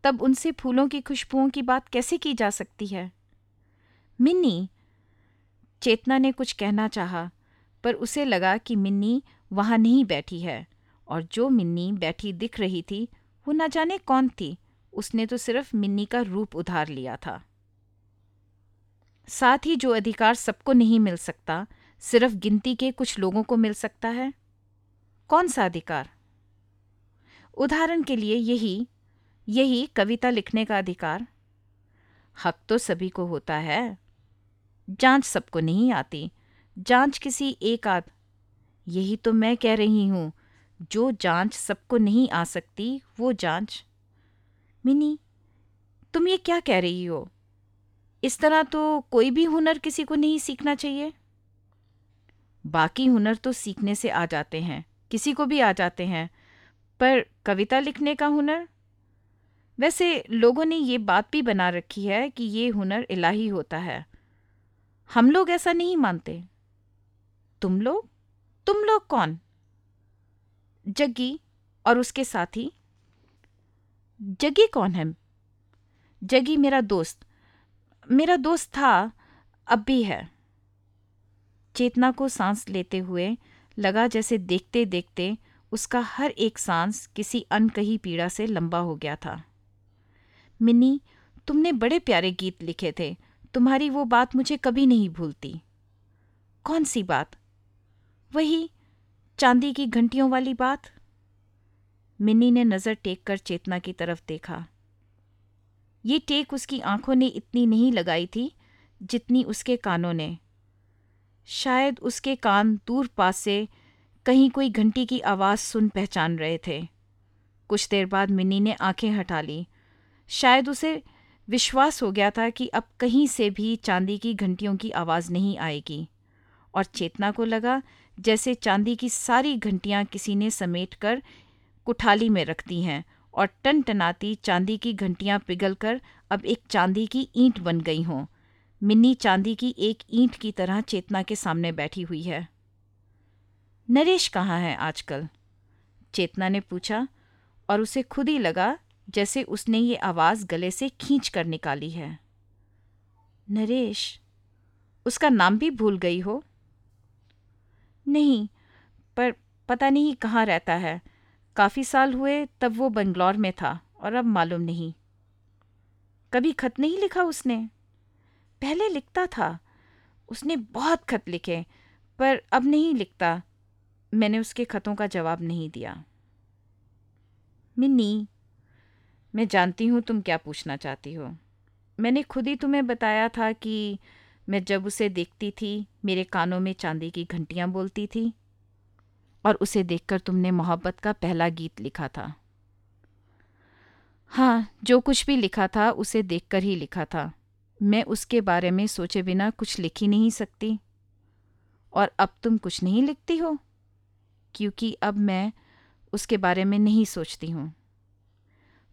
तब उनसे फूलों की खुशबुओं की बात कैसे की जा सकती है? मिन्नी। चेतना ने कुछ कहना चाहा, पर उसे लगा कि मिन्नी वहाँ नहीं बैठी है, और जो मिन्नी बैठी दिख रही थी, वो न जाने कौन थी। उसने तो सिर्फ़ मिन्नी का रूप उधार लिया था। साथ ही जो अधिकार सबको नहीं मिल सकता, सिर्फ़ गिनती के कुछ लोगों को मिल सकता है। कौन सा अधिकार? उदाहरण के लिए यही यही कविता लिखने का अधिकार। हक तो सभी को होता है। जाँच सबको नहीं आती। जाँच किसी एक आध यही तो मैं कह रही हूँ, जो जाँच सबको नहीं आ सकती, वो जाँच। मिनी, तुम ये क्या कह रही हो? इस तरह तो कोई भी हुनर किसी को नहीं सीखना चाहिए। बाकी हुनर तो सीखने से आ जाते हैं, किसी को भी आ जाते हैं, पर कविता लिखने का हुनर? वैसे लोगों ने ये बात भी बना रखी है कि ये हुनर इलाही होता है। हम लोग ऐसा नहीं मानते। तुम लोग? तुम लोग कौन? जग्गी और उसके साथी। जग्गी कौन है? जग्गी मेरा दोस्त। मेरा दोस्त था, अब भी है। चेतना को सांस लेते हुए लगा जैसे देखते देखते उसका हर एक सांस किसी अनकही पीड़ा से लंबा हो गया था। मिनी तुमने बड़े प्यारे गीत लिखे थे। तुम्हारी वो बात मुझे कभी नहीं भूलती। कौन सी बात? वही चांदी की घंटियों वाली बात? मिन्नी ने नज़र टेक कर चेतना की तरफ़ देखा। ये टेक उसकी आँखों ने इतनी नहीं लगाई थी जितनी उसके कानों ने। शायद उसके कान दूर पास से कहीं कोई घंटी की आवाज़ सुन पहचान रहे थे। कुछ देर बाद मिन्नी ने आँखें हटा ली। शायद उसे विश्वास हो गया था कि अब कहीं से भी चांदी की घंटियों की आवाज़ नहीं आएगी। और चेतना को लगा जैसे चांदी की सारी घंटियाँ किसी ने समेट कर कुठाली में रख दी हैं और टन टनाती चांदी की घंटियाँ पिघलकर अब एक चांदी की ईंट बन गई हों। मिन्नी चांदी की एक ईंट की तरह चेतना के सामने बैठी हुई है। नरेश कहाँ है आजकल? चेतना ने पूछा और उसे खुद ही लगा जैसे उसने ये आवाज़ गले से खींच कर निकाली है। नरेश, उसका नाम भी भूल गई हो? नहीं, पर पता नहीं कहाँ रहता है। काफ़ी साल हुए तब वो बंगलौर में था और अब मालूम नहीं। कभी खत नहीं लिखा उसने? पहले लिखता था। उसने बहुत खत लिखे, पर अब नहीं लिखता। मैंने उसके खतों का जवाब नहीं दिया। मिन्नी मैं जानती हूँ तुम क्या पूछना चाहती हो। मैंने खुद ही तुम्हें बताया था कि मैं जब उसे देखती थी, मेरे कानों में चांदी की घंटियाँ बोलती थी और उसे देखकर तुमने मोहब्बत का पहला गीत लिखा था। हाँ जो कुछ भी लिखा था, उसे देखकर ही लिखा था। मैं उसके बारे में सोचे बिना कुछ लिख ही नहीं सकती। और अब तुम कुछ नहीं लिखती हो? क्योंकि अब मैं उसके बारे में नहीं सोचती हूँ।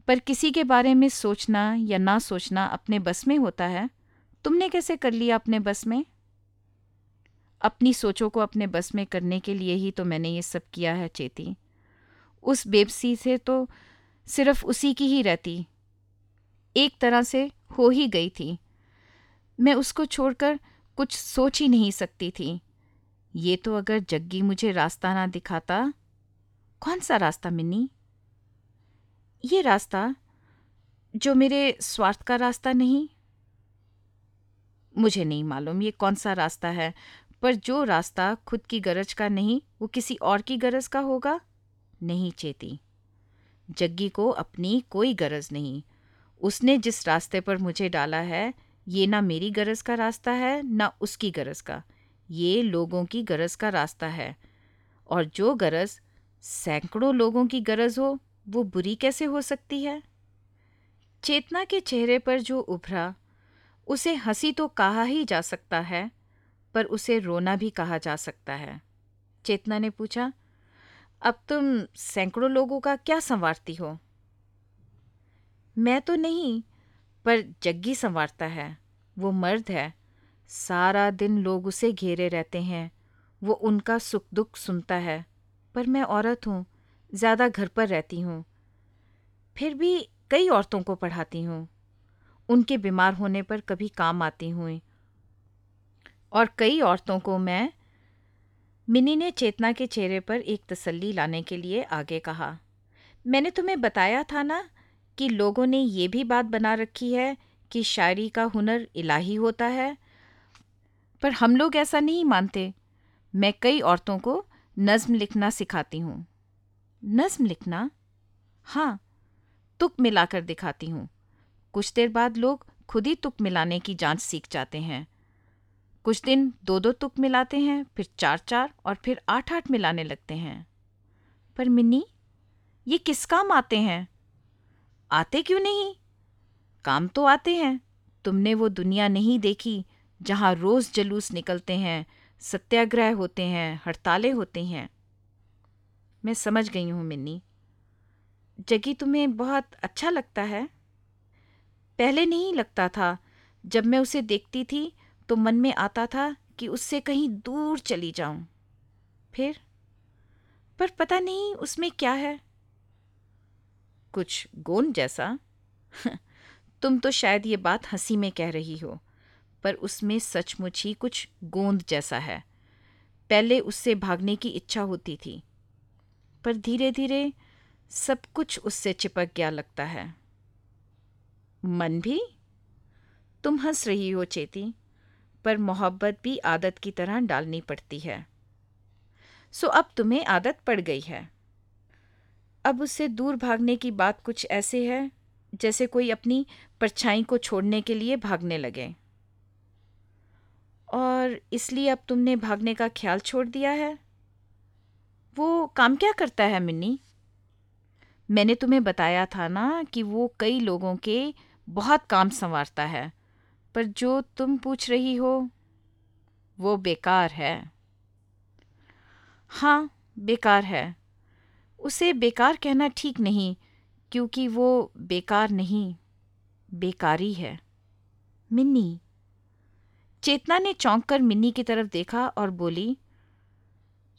पर किसी के बारे में सोचना या ना सोचना अपने बस में होता है? तुमने कैसे कर लिया अपने बस में? अपनी सोचों को अपने बस में करने के लिए ही तो मैंने ये सब किया है, चेती। उस बेबसी से तो सिर्फ़ उसी की ही रहती। एक तरह से हो ही गई थी। मैं उसको छोड़कर कुछ सोच ही नहीं सकती थी। ये तो अगर जग्गी मुझे रास्ता ना दिखाता? कौन सा रास्ता, मिन्नी? ये रास्ता, जो मेरे स्वार्थ का रास्ता नहीं? मुझे नहीं मालूम ये कौन सा रास्ता है, पर जो रास्ता खुद की गरज का नहीं, वो किसी और की गरज का होगा? नहीं, चेती। जग्गी को अपनी कोई गरज नहीं। उसने जिस रास्ते पर मुझे डाला है, ये ना मेरी गरज का रास्ता है, ना उसकी गरज का। ये लोगों की गरज का रास्ता है। और जो गरज सैकड़ों लोगों की गरज हो वो बुरी कैसे हो सकती है? चेतना के चेहरे पर जो उभरा, उसे हँसी तो कहा ही जा सकता है, पर उसे रोना भी कहा जा सकता है। चेतना ने पूछा, अब तुम सैकड़ों लोगों का क्या संवारती हो? मैं तो नहीं, पर जग्गी संवारता है। वो मर्द है। सारा दिन लोग उसे घेरे रहते हैं। वो उनका सुख दुख सुनता है। पर मैं औरत हूँ। ज़्यादा घर पर रहती हूँ। फिर भी कई औरतों को पढ़ाती हूँ। उनके बीमार होने पर कभी काम आती हुई और कई औरतों को मैं मिनी ने चेतना के चेहरे पर एक तसल्ली लाने के लिए आगे कहा। मैंने तुम्हें बताया था ना कि लोगों ने ये भी बात बना रखी है कि शायरी का हुनर इलाही होता है। पर हम लोग ऐसा नहीं मानते। मैं कई औरतों को नज़म लिखना सिखाती हूँ। नज़म लिखना। हाँ तुक मिलाकर दिखाती हूँ। कुछ देर बाद लोग खुद ही तुक मिलाने की जाँच सीख जाते हैं। कुछ दिन दो दो तुक मिलाते हैं, फिर चार चार और फिर आठ आठ मिलाने लगते हैं। पर मिन्नी, ये किस काम आते हैं? आते क्यों नहीं? काम तो आते हैं। तुमने वो दुनिया नहीं देखी जहाँ रोज़ जलूस निकलते हैं, सत्याग्रह होते हैं, हड़तालें होते हैं। मैं समझ गई हूँ, मिन्नी। जगी तुम्हें बहुत अच्छा लगता है। पहले नहीं लगता था। जब मैं उसे देखती थी तो मन में आता था कि उससे कहीं दूर चली जाऊँ। फिर? पर पता नहीं उसमें क्या है। कुछ गोंद जैसा। तुम तो शायद ये बात हँसी में कह रही हो, पर उसमें सचमुच ही कुछ गोंद जैसा है। पहले उससे भागने की इच्छा होती थी। पर धीरे धीरे सब कुछ उससे चिपक गया लगता है। मन भी? तुम हंस रही हो चेती, पर मोहब्बत भी आदत की तरह डालनी पड़ती है। सो अब तुम्हें आदत पड़ गई है। अब उससे दूर भागने की बात कुछ ऐसे है, जैसे कोई अपनी परछाई को छोड़ने के लिए भागने लगे। और इसलिए अब तुमने भागने का ख्याल छोड़ दिया है? वो काम क्या करता है मिन्नी? मैंने तुम्हें बताया था ना कि वो कई लोगों के बहुत काम संवारता है, पर जो तुम पूछ रही हो, वो बेकार है। हाँ बेकार है। उसे बेकार कहना ठीक नहीं, क्योंकि वो बेकार नहीं, बेकारी है। मिन्नी, चेतना ने चौंक कर मिन्नी की तरफ़ देखा और बोली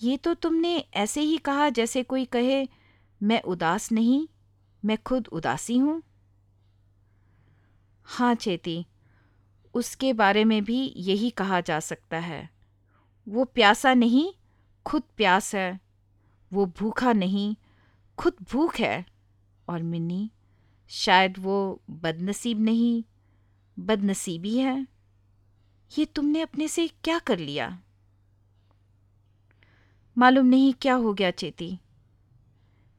ये तो तुमने ऐसे ही कहा जैसे कोई कहे, मैं उदास नहीं, मैं खुद उदासी हूँ? हाँ चेती, उसके बारे में भी यही कहा जा सकता है। वो प्यासा नहीं, खुद प्यास है। वो भूखा नहीं, खुद भूख है। और मिन्नी, शायद वो बदनसीब नहीं, बदनसीबी है। ये तुमने अपने से क्या कर लिया? मालूम नहीं क्या हो गया चेती।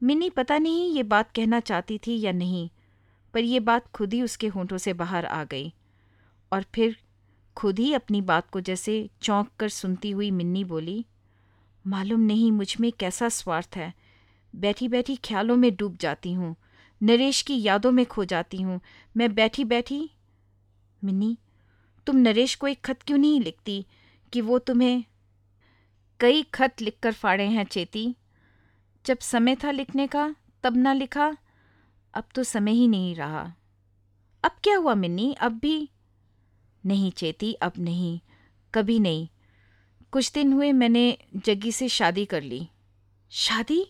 मिनी पता नहीं ये बात कहना चाहती थी या नहीं, पर यह बात खुद ही उसके होंठों से बाहर आ गई। और फिर खुद ही अपनी बात को जैसे चौंक कर सुनती हुई मिन्नी बोली, मालूम नहीं मुझमें कैसा स्वार्थ है। बैठी बैठी ख्यालों में डूब जाती हूँ, नरेश की यादों में खो जाती हूँ। मैं बैठी बैठी मिन्नी, तुम नरेश को एक खत क्यों नहीं लिखती कि वो तुम्हें कई खत लिखकर फाड़े हैं चेती। जब समय था लिखने का, तब ना लिखा, अब तो समय ही नहीं रहा। अब क्या हुआ मिन्नी? अब भी नहीं चेती, अब नहीं, कभी नहीं। कुछ दिन हुए, मैंने जग्गी से शादी कर ली। शादी?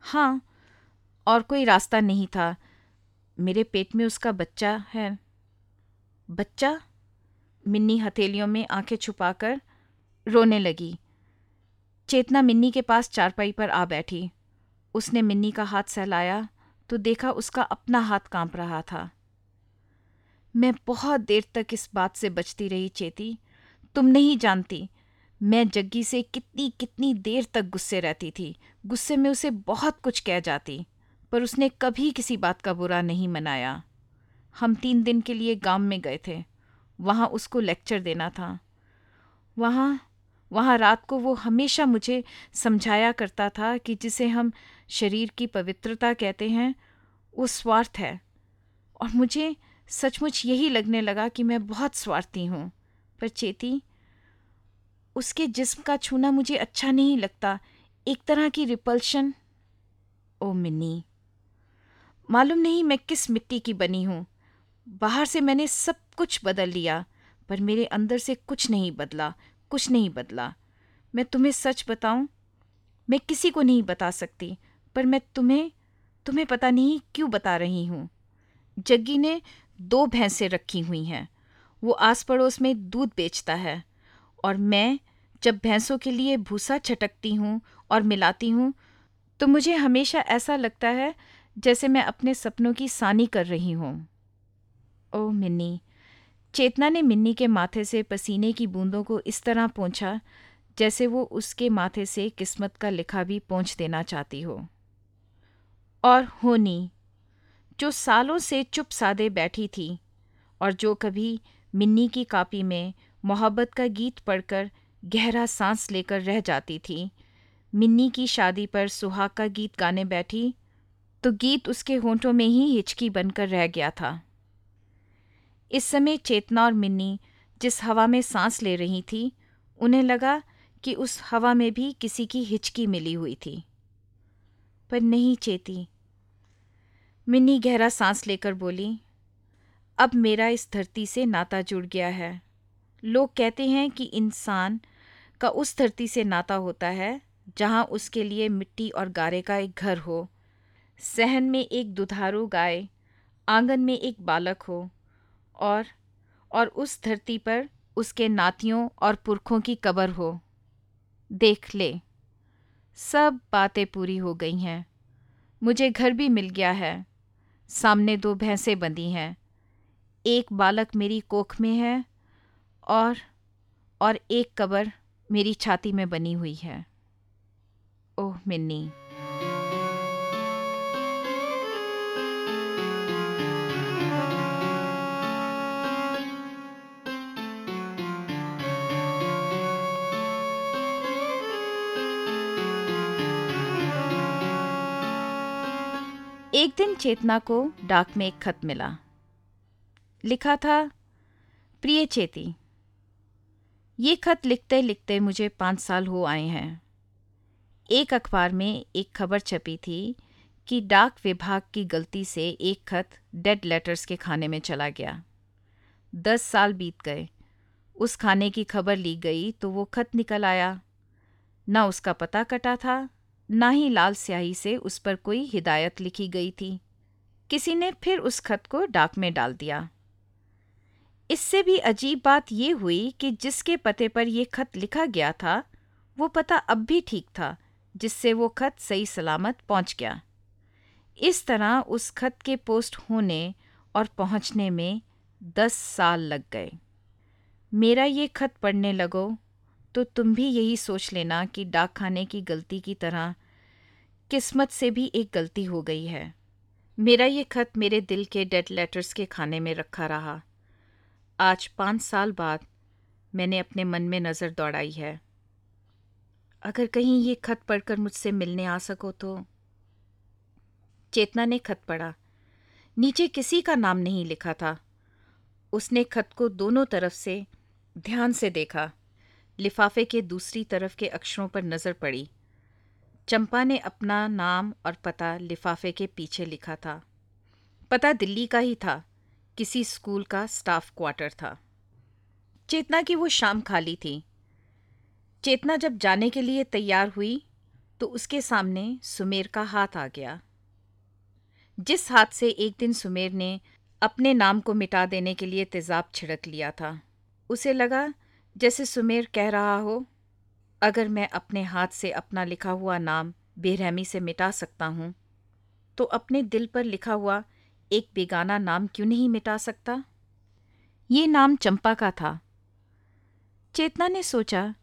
हाँ और कोई रास्ता नहीं था। मेरे पेट में उसका बच्चा है। बच्चा? मिन्नी हथेलियों में आँखें छुपाकर रोने लगी। चेतना मिन्नी के पास चारपाई पर आ बैठी। उसने मिन्नी का हाथ सहलाया तो देखा उसका अपना हाथ काँप रहा था। मैं बहुत देर तक इस बात से बचती रही चेती। तुम नहीं जानती, मैं जग्गी से कितनी कितनी देर तक गुस्से रहती थी। गुस्से में उसे बहुत कुछ कह जाती, पर उसने कभी किसी बात का बुरा नहीं मनाया। हम तीन दिन के लिए गाँव में गए थे। वहाँ उसको लेक्चर देना था। वहाँ वहाँ रात को वो हमेशा मुझे समझाया करता था कि जिसे हम शरीर की पवित्रता कहते हैं, वो स्वार्थ है। और मुझे सचमुच यही लगने लगा कि मैं बहुत स्वार्थी हूँ। पर चेती, उसके जिस्म का छूना मुझे अच्छा नहीं लगता। एक तरह की रिपल्शन। ओ मिनी मालूम नहीं मैं किस मिट्टी की बनी हूँ। बाहर से मैंने सब कुछ बदल लिया, पर मेरे अंदर से कुछ नहीं बदला। कुछ नहीं बदला। मैं तुम्हें सच बताऊँ, मैं किसी को नहीं बता सकती, पर मैं तुम्हें तुम्हें पता नहीं क्यों बता रही हूँ। जग्गी ने दो भैंसें रखी हुई हैं। वो आस पड़ोस में दूध बेचता है, और मैं जब भैंसों के लिए भूसा छटकती हूँ और मिलाती हूँ तो मुझे हमेशा ऐसा लगता है जैसे मैं अपने सपनों की सानी कर रही हूँ। ओह मिन्नी चेतना ने मिन्नी के माथे से पसीने की बूंदों को इस तरह पहुँचा जैसे वो उसके माथे से किस्मत का लिखा भी पहुँच देना चाहती हो। और होनी, जो सालों से चुप सादे बैठी थी, और जो कभी मिन्नी की कापी में मोहब्बत का गीत पढ़कर गहरा सांस लेकर रह जाती थी, मिन्नी की शादी पर सुहाग का गीत गाने बैठी तो गीत उसके होंठों में ही हिचकी बनकर रह गया था। इस समय चेतना और मिन्नी जिस हवा में सांस ले रही थी, उन्हें लगा कि उस हवा में भी किसी की हिचकी मिली हुई थी। पर नहीं चेती। मिन्नी गहरा सांस लेकर बोली, अब मेरा इस धरती से नाता जुड़ गया है। लोग कहते हैं कि इंसान का उस धरती से नाता होता है, जहाँ उसके लिए मिट्टी और गारे का एक घर हो। सहन में एक दुधारू गाय, आँगन में एक बालक हो। और और उस धरती पर उसके नातियों और पुरखों की कबर हो। देख ले, सब बातें पूरी हो गई हैं। मुझे घर भी मिल गया है। सामने दो भैंसें बंधी हैं। एक बालक मेरी कोख में है और और एक कबर मेरी छाती में बनी हुई है। ओह, मिन्नी। एक दिन चेतना को डाक में एक खत मिला। लिखा था, प्रिय चेती, ये खत लिखते लिखते मुझे पाँच साल हो आए हैं। एक अखबार में एक खबर छपी थी कि डाक विभाग की गलती से एक खत डेड लेटर्स के खाने में चला गया। दस साल बीत गए। उस खाने की खबर ली गई तो वो खत निकल आया। न उसका पता कटा था ना ही लाल स्याही से उस पर कोई हिदायत लिखी गई थी। किसी ने फिर उस खत को डाक में डाल दिया। इससे भी अजीब बात यह हुई कि जिसके पते पर यह खत लिखा गया था, वो पता अब भी ठीक था, जिससे वो खत सही सलामत पहुँच गया। इस तरह उस खत के पोस्ट होने और पहुँचने में दस साल लग गए। मेरा ये खत पढ़ने लगो तो तुम भी यही सोच लेना कि डाक खाने की गलती की तरह किस्मत से भी एक गलती हो गई है। मेरा ये खत मेरे दिल के डेड लेटर्स के खाने में रखा रहा। आज पाँच साल बाद मैंने अपने मन में नज़र दौड़ाई है। अगर कहीं ये खत पढ़कर मुझसे मिलने आ सको तो चेतना ने खत पढ़ा। नीचे किसी का नाम नहीं लिखा था। उसने खत को दोनों तरफ़ से ध्यान से देखा। लिफाफे के दूसरी तरफ़ के अक्षरों पर नज़र पड़ी। चंपा ने अपना नाम और पता लिफाफे के पीछे लिखा था। पता दिल्ली का ही था, किसी स्कूल का स्टाफ क्वार्टर था। चेतना की वो शाम खाली थी। चेतना जब जाने के लिए तैयार हुई तो उसके सामने सुमेर का हाथ आ गया। जिस हाथ से एक दिन सुमेर ने अपने नाम को मिटा देने के लिए तेजाब छिड़क लिया था, उसे लगा जैसे सुमेर कह रहा हो, अगर मैं अपने हाथ से अपना लिखा हुआ नाम बेरहमी से मिटा सकता हूँ तो अपने दिल पर लिखा हुआ एक बेगाना नाम क्यों नहीं मिटा सकता? ये नाम चंपा का था। चेतना ने सोचा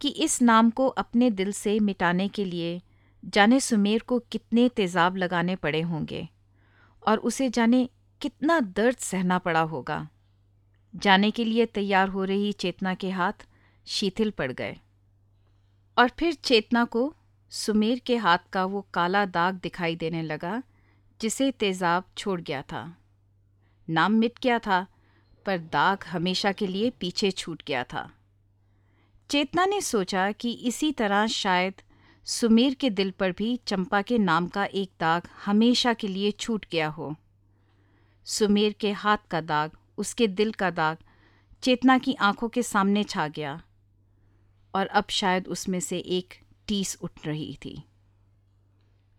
कि इस नाम को अपने दिल से मिटाने के लिए जाने सुमेर को कितने तेजाब लगाने पड़े होंगे, और उसे जाने कितना दर्द सहना पड़ा होगा। जाने के लिए तैयार हो रही चेतना के हाथ शिथिल पड़ गए। और फिर चेतना को सुमेर के हाथ का वो काला दाग दिखाई देने लगा, जिसे तेजाब छोड़ गया था। नाम मिट गया था, पर दाग हमेशा के लिए पीछे छूट गया था। चेतना ने सोचा कि इसी तरह शायद सुमेर के दिल पर भी चंपा के नाम का एक दाग हमेशा के लिए छूट गया हो। सुमेर के हाथ का दाग उसके दिल का दाग चेतना की आँखों के सामने छा गया और अब शायद उसमें से एक टीस उठ रही थी।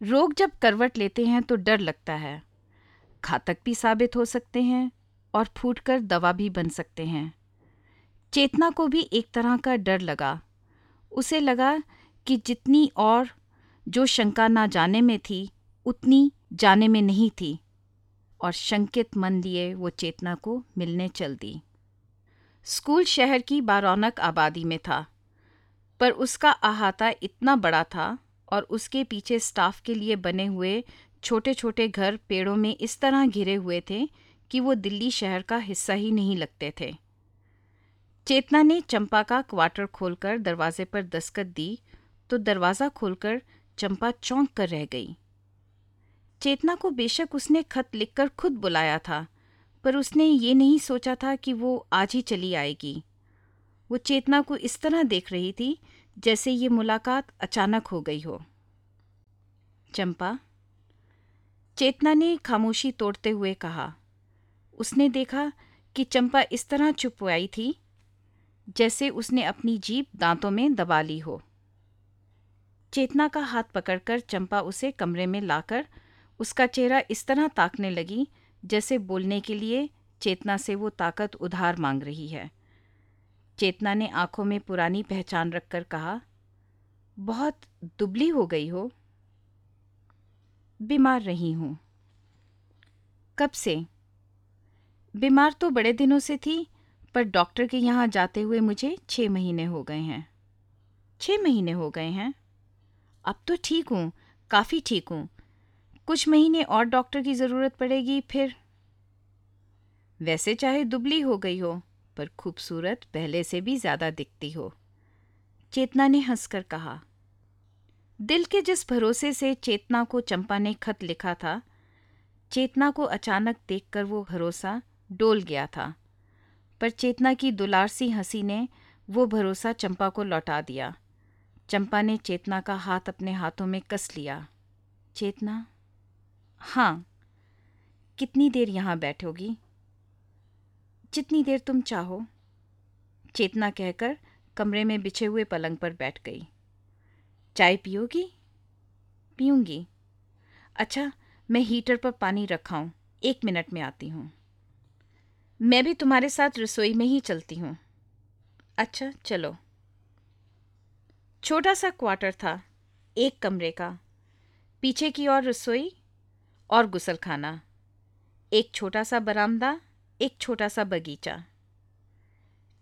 रोग जब करवट लेते हैं तो डर लगता है। घातक भी साबित हो सकते हैं और फूटकर दवा भी बन सकते हैं। चेतना को भी एक तरह का डर लगा। उसे लगा कि जितनी और जो शंका ना जाने में थी, उतनी जाने में नहीं थी। और शंकित मन लिए वो चेतना को मिलने चल दी। स्कूल शहर की बारौनक आबादी में था, पर उसका अहाता इतना बड़ा था और उसके पीछे स्टाफ के लिए बने हुए छोटे छोटे घर पेड़ों में इस तरह घिरे हुए थे कि वो दिल्ली शहर का हिस्सा ही नहीं लगते थे। चेतना ने चंपा का क्वार्टर खोलकर दरवाजे पर दस्तक दी तो दरवाज़ा खोलकर चंपा चौंक कर रह गई। चेतना को बेशक उसने खत लिखकर खुद बुलाया था, पर उसने ये नहीं सोचा था कि वो आज ही चली आएगी। वो चेतना को इस तरह देख रही थी, जैसे ये मुलाकात अचानक हो गई हो। चंपा, चेतना ने खामोशी तोड़ते हुए कहा। उसने देखा कि चंपा इस तरह चुप आई थी, जैसे उसने अपनी जीप दांतों में दबा ली हो। चेतना का हाथ पकड़कर चंपा उसे कमरे में लाकर उसका चेहरा इस तरह ताकने लगी, जैसे बोलने के लिए चेतना से वो ताकत उधार मांग रही है। चेतना ने आँखों में पुरानी पहचान रखकर कहा, बहुत दुबली हो गई हो। बीमार रही हूँ। कब से? बीमार तो बड़े दिनों से थी, पर डॉक्टर के यहाँ जाते हुए मुझे छः महीने हो गए हैं। छः महीने हो गए हैं? अब तो ठीक हूँ, काफ़ी ठीक हूँ। कुछ महीने और डॉक्टर की ज़रूरत पड़ेगी, फिर? वैसे चाहे दुबली हो गई हो, पर खूबसूरत पहले से भी ज़्यादा दिखती हो। चेतना ने हंसकर कहा, दिल के जिस भरोसे से चेतना को चंपा ने खत लिखा था, चेतना को अचानक देखकर वो भरोसा डोल गया था। पर चेतना की दुलारसी हँसी ने वो भरोसा चंपा को लौटा दिया। चंपा ने चेतना का हाथ अपने हाथों में कस लिया। चेतना? हाँ। कितनी देर यहाँ बैठोगी? जितनी देर तुम चाहो। चेतना कहकर कमरे में बिछे हुए पलंग पर बैठ गई। चाय पियोगी? पीऊँगी। अच्छा मैं हीटर पर पानी रखाऊं एक मिनट में आती हूँ। मैं भी तुम्हारे साथ रसोई में ही चलती हूँ। अच्छा चलो। छोटा सा क्वार्टर था, एक कमरे का। पीछे की ओर रसोई और गुसलखाना एक छोटा सा बरामदा, एक छोटा सा बगीचा।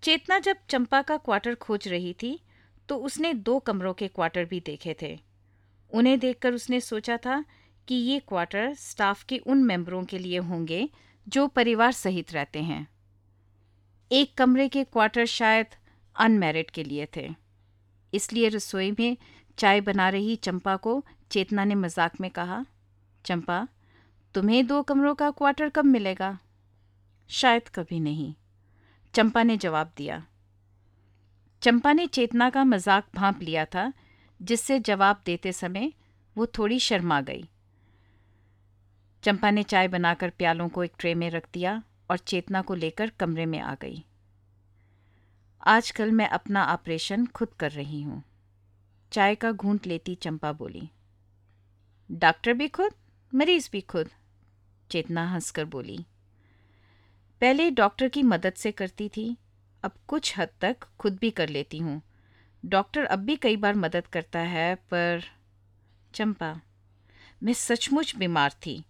चेतना जब चंपा का क्वार्टर खोज रही थी तो उसने दो कमरों के क्वार्टर भी देखे थे। उन्हें देखकर उसने सोचा था कि ये क्वार्टर स्टाफ के उन मेंबरों के लिए होंगे जो परिवार सहित रहते हैं। एक कमरे के क्वार्टर शायद अनमेरिड के लिए थे। इसलिए रसोई में चाय बना रही चंपा को चेतना ने मज़ाक में कहा चंपा, तुम्हें दो कमरों का क्वार्टर कब मिलेगा? शायद कभी नहीं। चंपा ने जवाब दिया। चंपा ने चेतना का मज़ाक भांप लिया था, जिससे जवाब देते समय वो थोड़ी शर्मा गई। चंपा ने चाय बनाकर प्यालों को एक ट्रे में रख दिया और चेतना को लेकर कमरे में आ गई। आजकल मैं अपना ऑपरेशन खुद कर रही हूँ। चाय का घूंट लेती चंपा बोली, डॉक्टर भी खुद? मरीज़ भी खुद, चेतना हंसकर बोली। पहले डॉक्टर की मदद से करती थी, अब कुछ हद तक खुद भी कर लेती हूँ। डॉक्टर अब भी कई बार मदद करता है, पर चंपा, मैं सचमुच बीमार थी।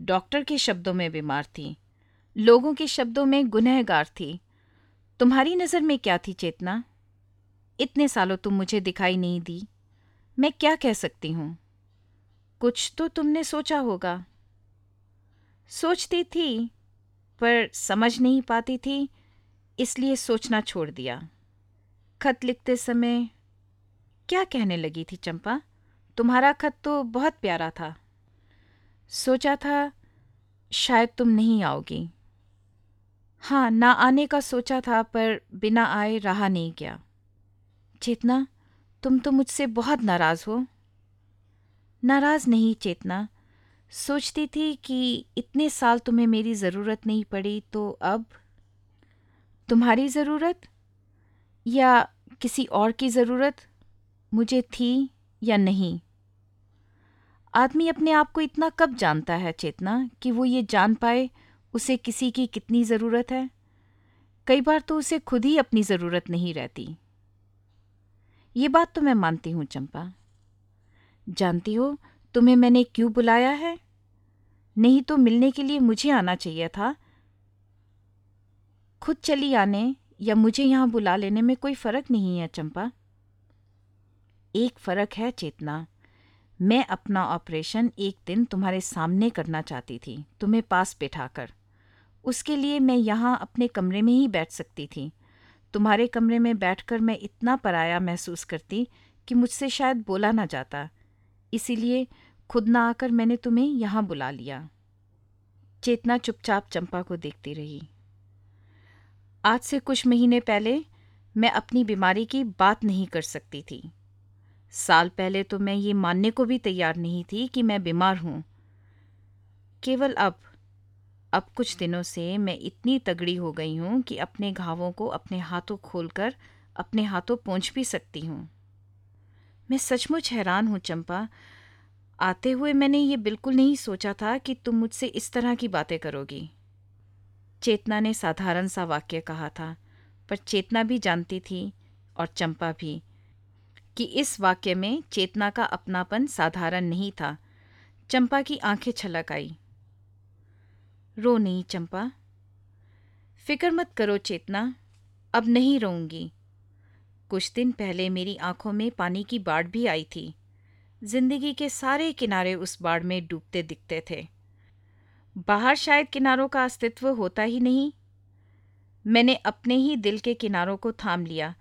डॉक्टर के शब्दों में बीमार थी, लोगों के शब्दों में गुनहगार थी। तुम्हारी नज़र में क्या थी चेतना? इतने सालों तुम मुझे दिखाई नहीं दी, मैं क्या कह सकती हूँ? कुछ तो तुमने सोचा होगा। सोचती थी, पर समझ नहीं पाती थी, इसलिए सोचना छोड़ दिया। खत लिखते समय क्या कहने लगी थी चंपा? तुम्हारा खत तो बहुत प्यारा था। सोचा था, शायद तुम नहीं आओगी। हाँ ना आने का सोचा था, पर बिना आए रहा नहीं गया। चेतना, तुम तो मुझसे बहुत नाराज़ हो। नाराज़ नहीं चेतना। सोचती थी कि इतने साल तुम्हें मेरी ज़रूरत नहीं पड़ी तो अब? तुम्हारी ज़रूरत? या किसी और की ज़रूरत? मुझे थी या नहीं? आदमी अपने आप को इतना कब जानता है चेतना कि वो ये जान पाए, उसे किसी की कितनी ज़रूरत है? कई बार तो उसे खुद ही अपनी ज़रूरत नहीं रहती। ये बात तो मैं मानती हूँ चंपा। जानती हो, तुम्हें मैंने क्यों बुलाया है? नहीं तो मिलने के लिए मुझे आना चाहिए था। खुद चली आने या मुझे यहाँ बुला लेने में कोई फ़र्क नहीं है, चंपा। एक फ़र्क है, चेतना। मैं अपना ऑपरेशन एक दिन तुम्हारे सामने करना चाहती थी, तुम्हें पास बैठाकर उसके लिए मैं यहाँ अपने कमरे में ही बैठ सकती थी। तुम्हारे कमरे में बैठकर मैं इतना पराया महसूस करती कि मुझसे शायद बोला ना जाता। इसीलिए खुद ना आकर मैंने तुम्हें यहाँ बुला लिया। चेतना चुपचाप चंपा को देखती रही। आज से कुछ महीने पहले मैं अपनी बीमारी की बात नहीं कर सकती थी। साल पहले तो मैं ये मानने को भी तैयार नहीं थी कि मैं बीमार हूँ। केवल अब अब कुछ दिनों से मैं इतनी तगड़ी हो गई हूँ कि अपने घावों को अपने हाथों खोलकर अपने हाथों पहुँच भी सकती हूँ। मैं सचमुच हैरान हूँ, चंपा। आते हुए मैंने ये बिल्कुल नहीं सोचा था कि तुम मुझसे इस तरह की बातें करोगी। चेतना ने साधारण सा वाक्य कहा था, पर चेतना भी जानती थी और चंपा भी कि इस वाक्य में चेतना का अपनापन साधारण नहीं था। चंपा की आँखें छलक आई। रो नहीं चंपा। फ़िक्र मत करो, चेतना। अब नहीं रोऊँगी। कुछ दिन पहले मेरी आँखों में पानी की बाढ़ भी आई थी। ज़िंदगी के सारे किनारे उस बाढ़ में डूबते दिखते थे। बाहर शायद किनारों का अस्तित्व होता ही नहीं। मैंने अपने ही दिल के किनारों को थाम लिया।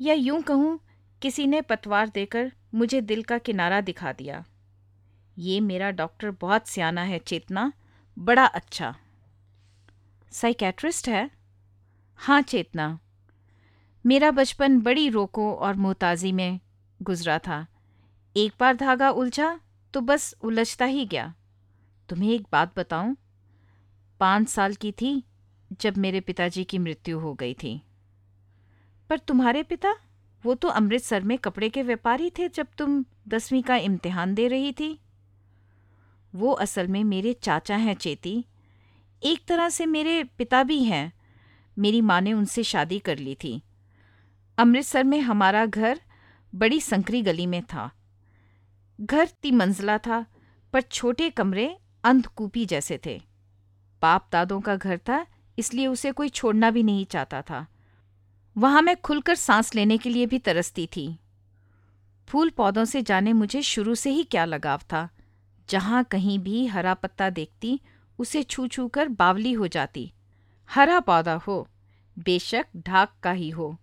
या यूँ कहूँ, किसी ने पतवार देकर मुझे दिल का किनारा दिखा दिया। ये मेरा डॉक्टर बहुत सियाना है, चेतना। बड़ा अच्छा। साइकेट्रिस्ट है? हाँ चेतना। मेरा बचपन बड़ी रोको और मोहताजी में गुजरा था। एक बार धागा उलझा तो बस उलझता ही गया। तुम्हें एक बात बताऊँ? पाँच साल की थी जब मेरे पिताजी की मृत्यु हो गई थी। पर तुम्हारे पिता? वो तो अमृतसर में कपड़े के व्यापारी थे जब तुम दसवीं का इम्तिहान दे रही थी। वो असल में मेरे चाचा हैं चेती। एक तरह से मेरे पिता भी हैं। मेरी माँ ने उनसे शादी कर ली थी। अमृतसर में हमारा घर बड़ी संकरी गली में था। घर ती मंजिला था, पर छोटे कमरे अंधकूपी जैसे थे। बाप दादों का घर था, इसलिए उसे कोई छोड़ना भी नहीं चाहता था। वहाँ मैं खुलकर सांस लेने के लिए भी तरसती थी। फूल पौधों से जाने मुझे शुरू से ही क्या लगाव था। जहाँ कहीं भी हरा पत्ता देखती, उसे छू छू कर बावली हो जाती। हरा पौधा हो, बेशक ढाक का ही हो।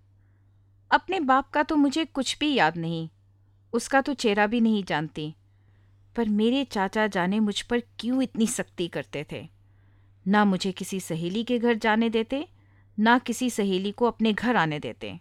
अपने बाप का तो मुझे कुछ भी याद नहीं। उसका तो चेहरा भी नहीं जानती। पर मेरे चाचा जाने मुझ पर क्यों इतनी सख्ती करते थे? ना मुझे किसी सहेली के घर जाने देते, ना किसी सहेली को अपने घर आने देते।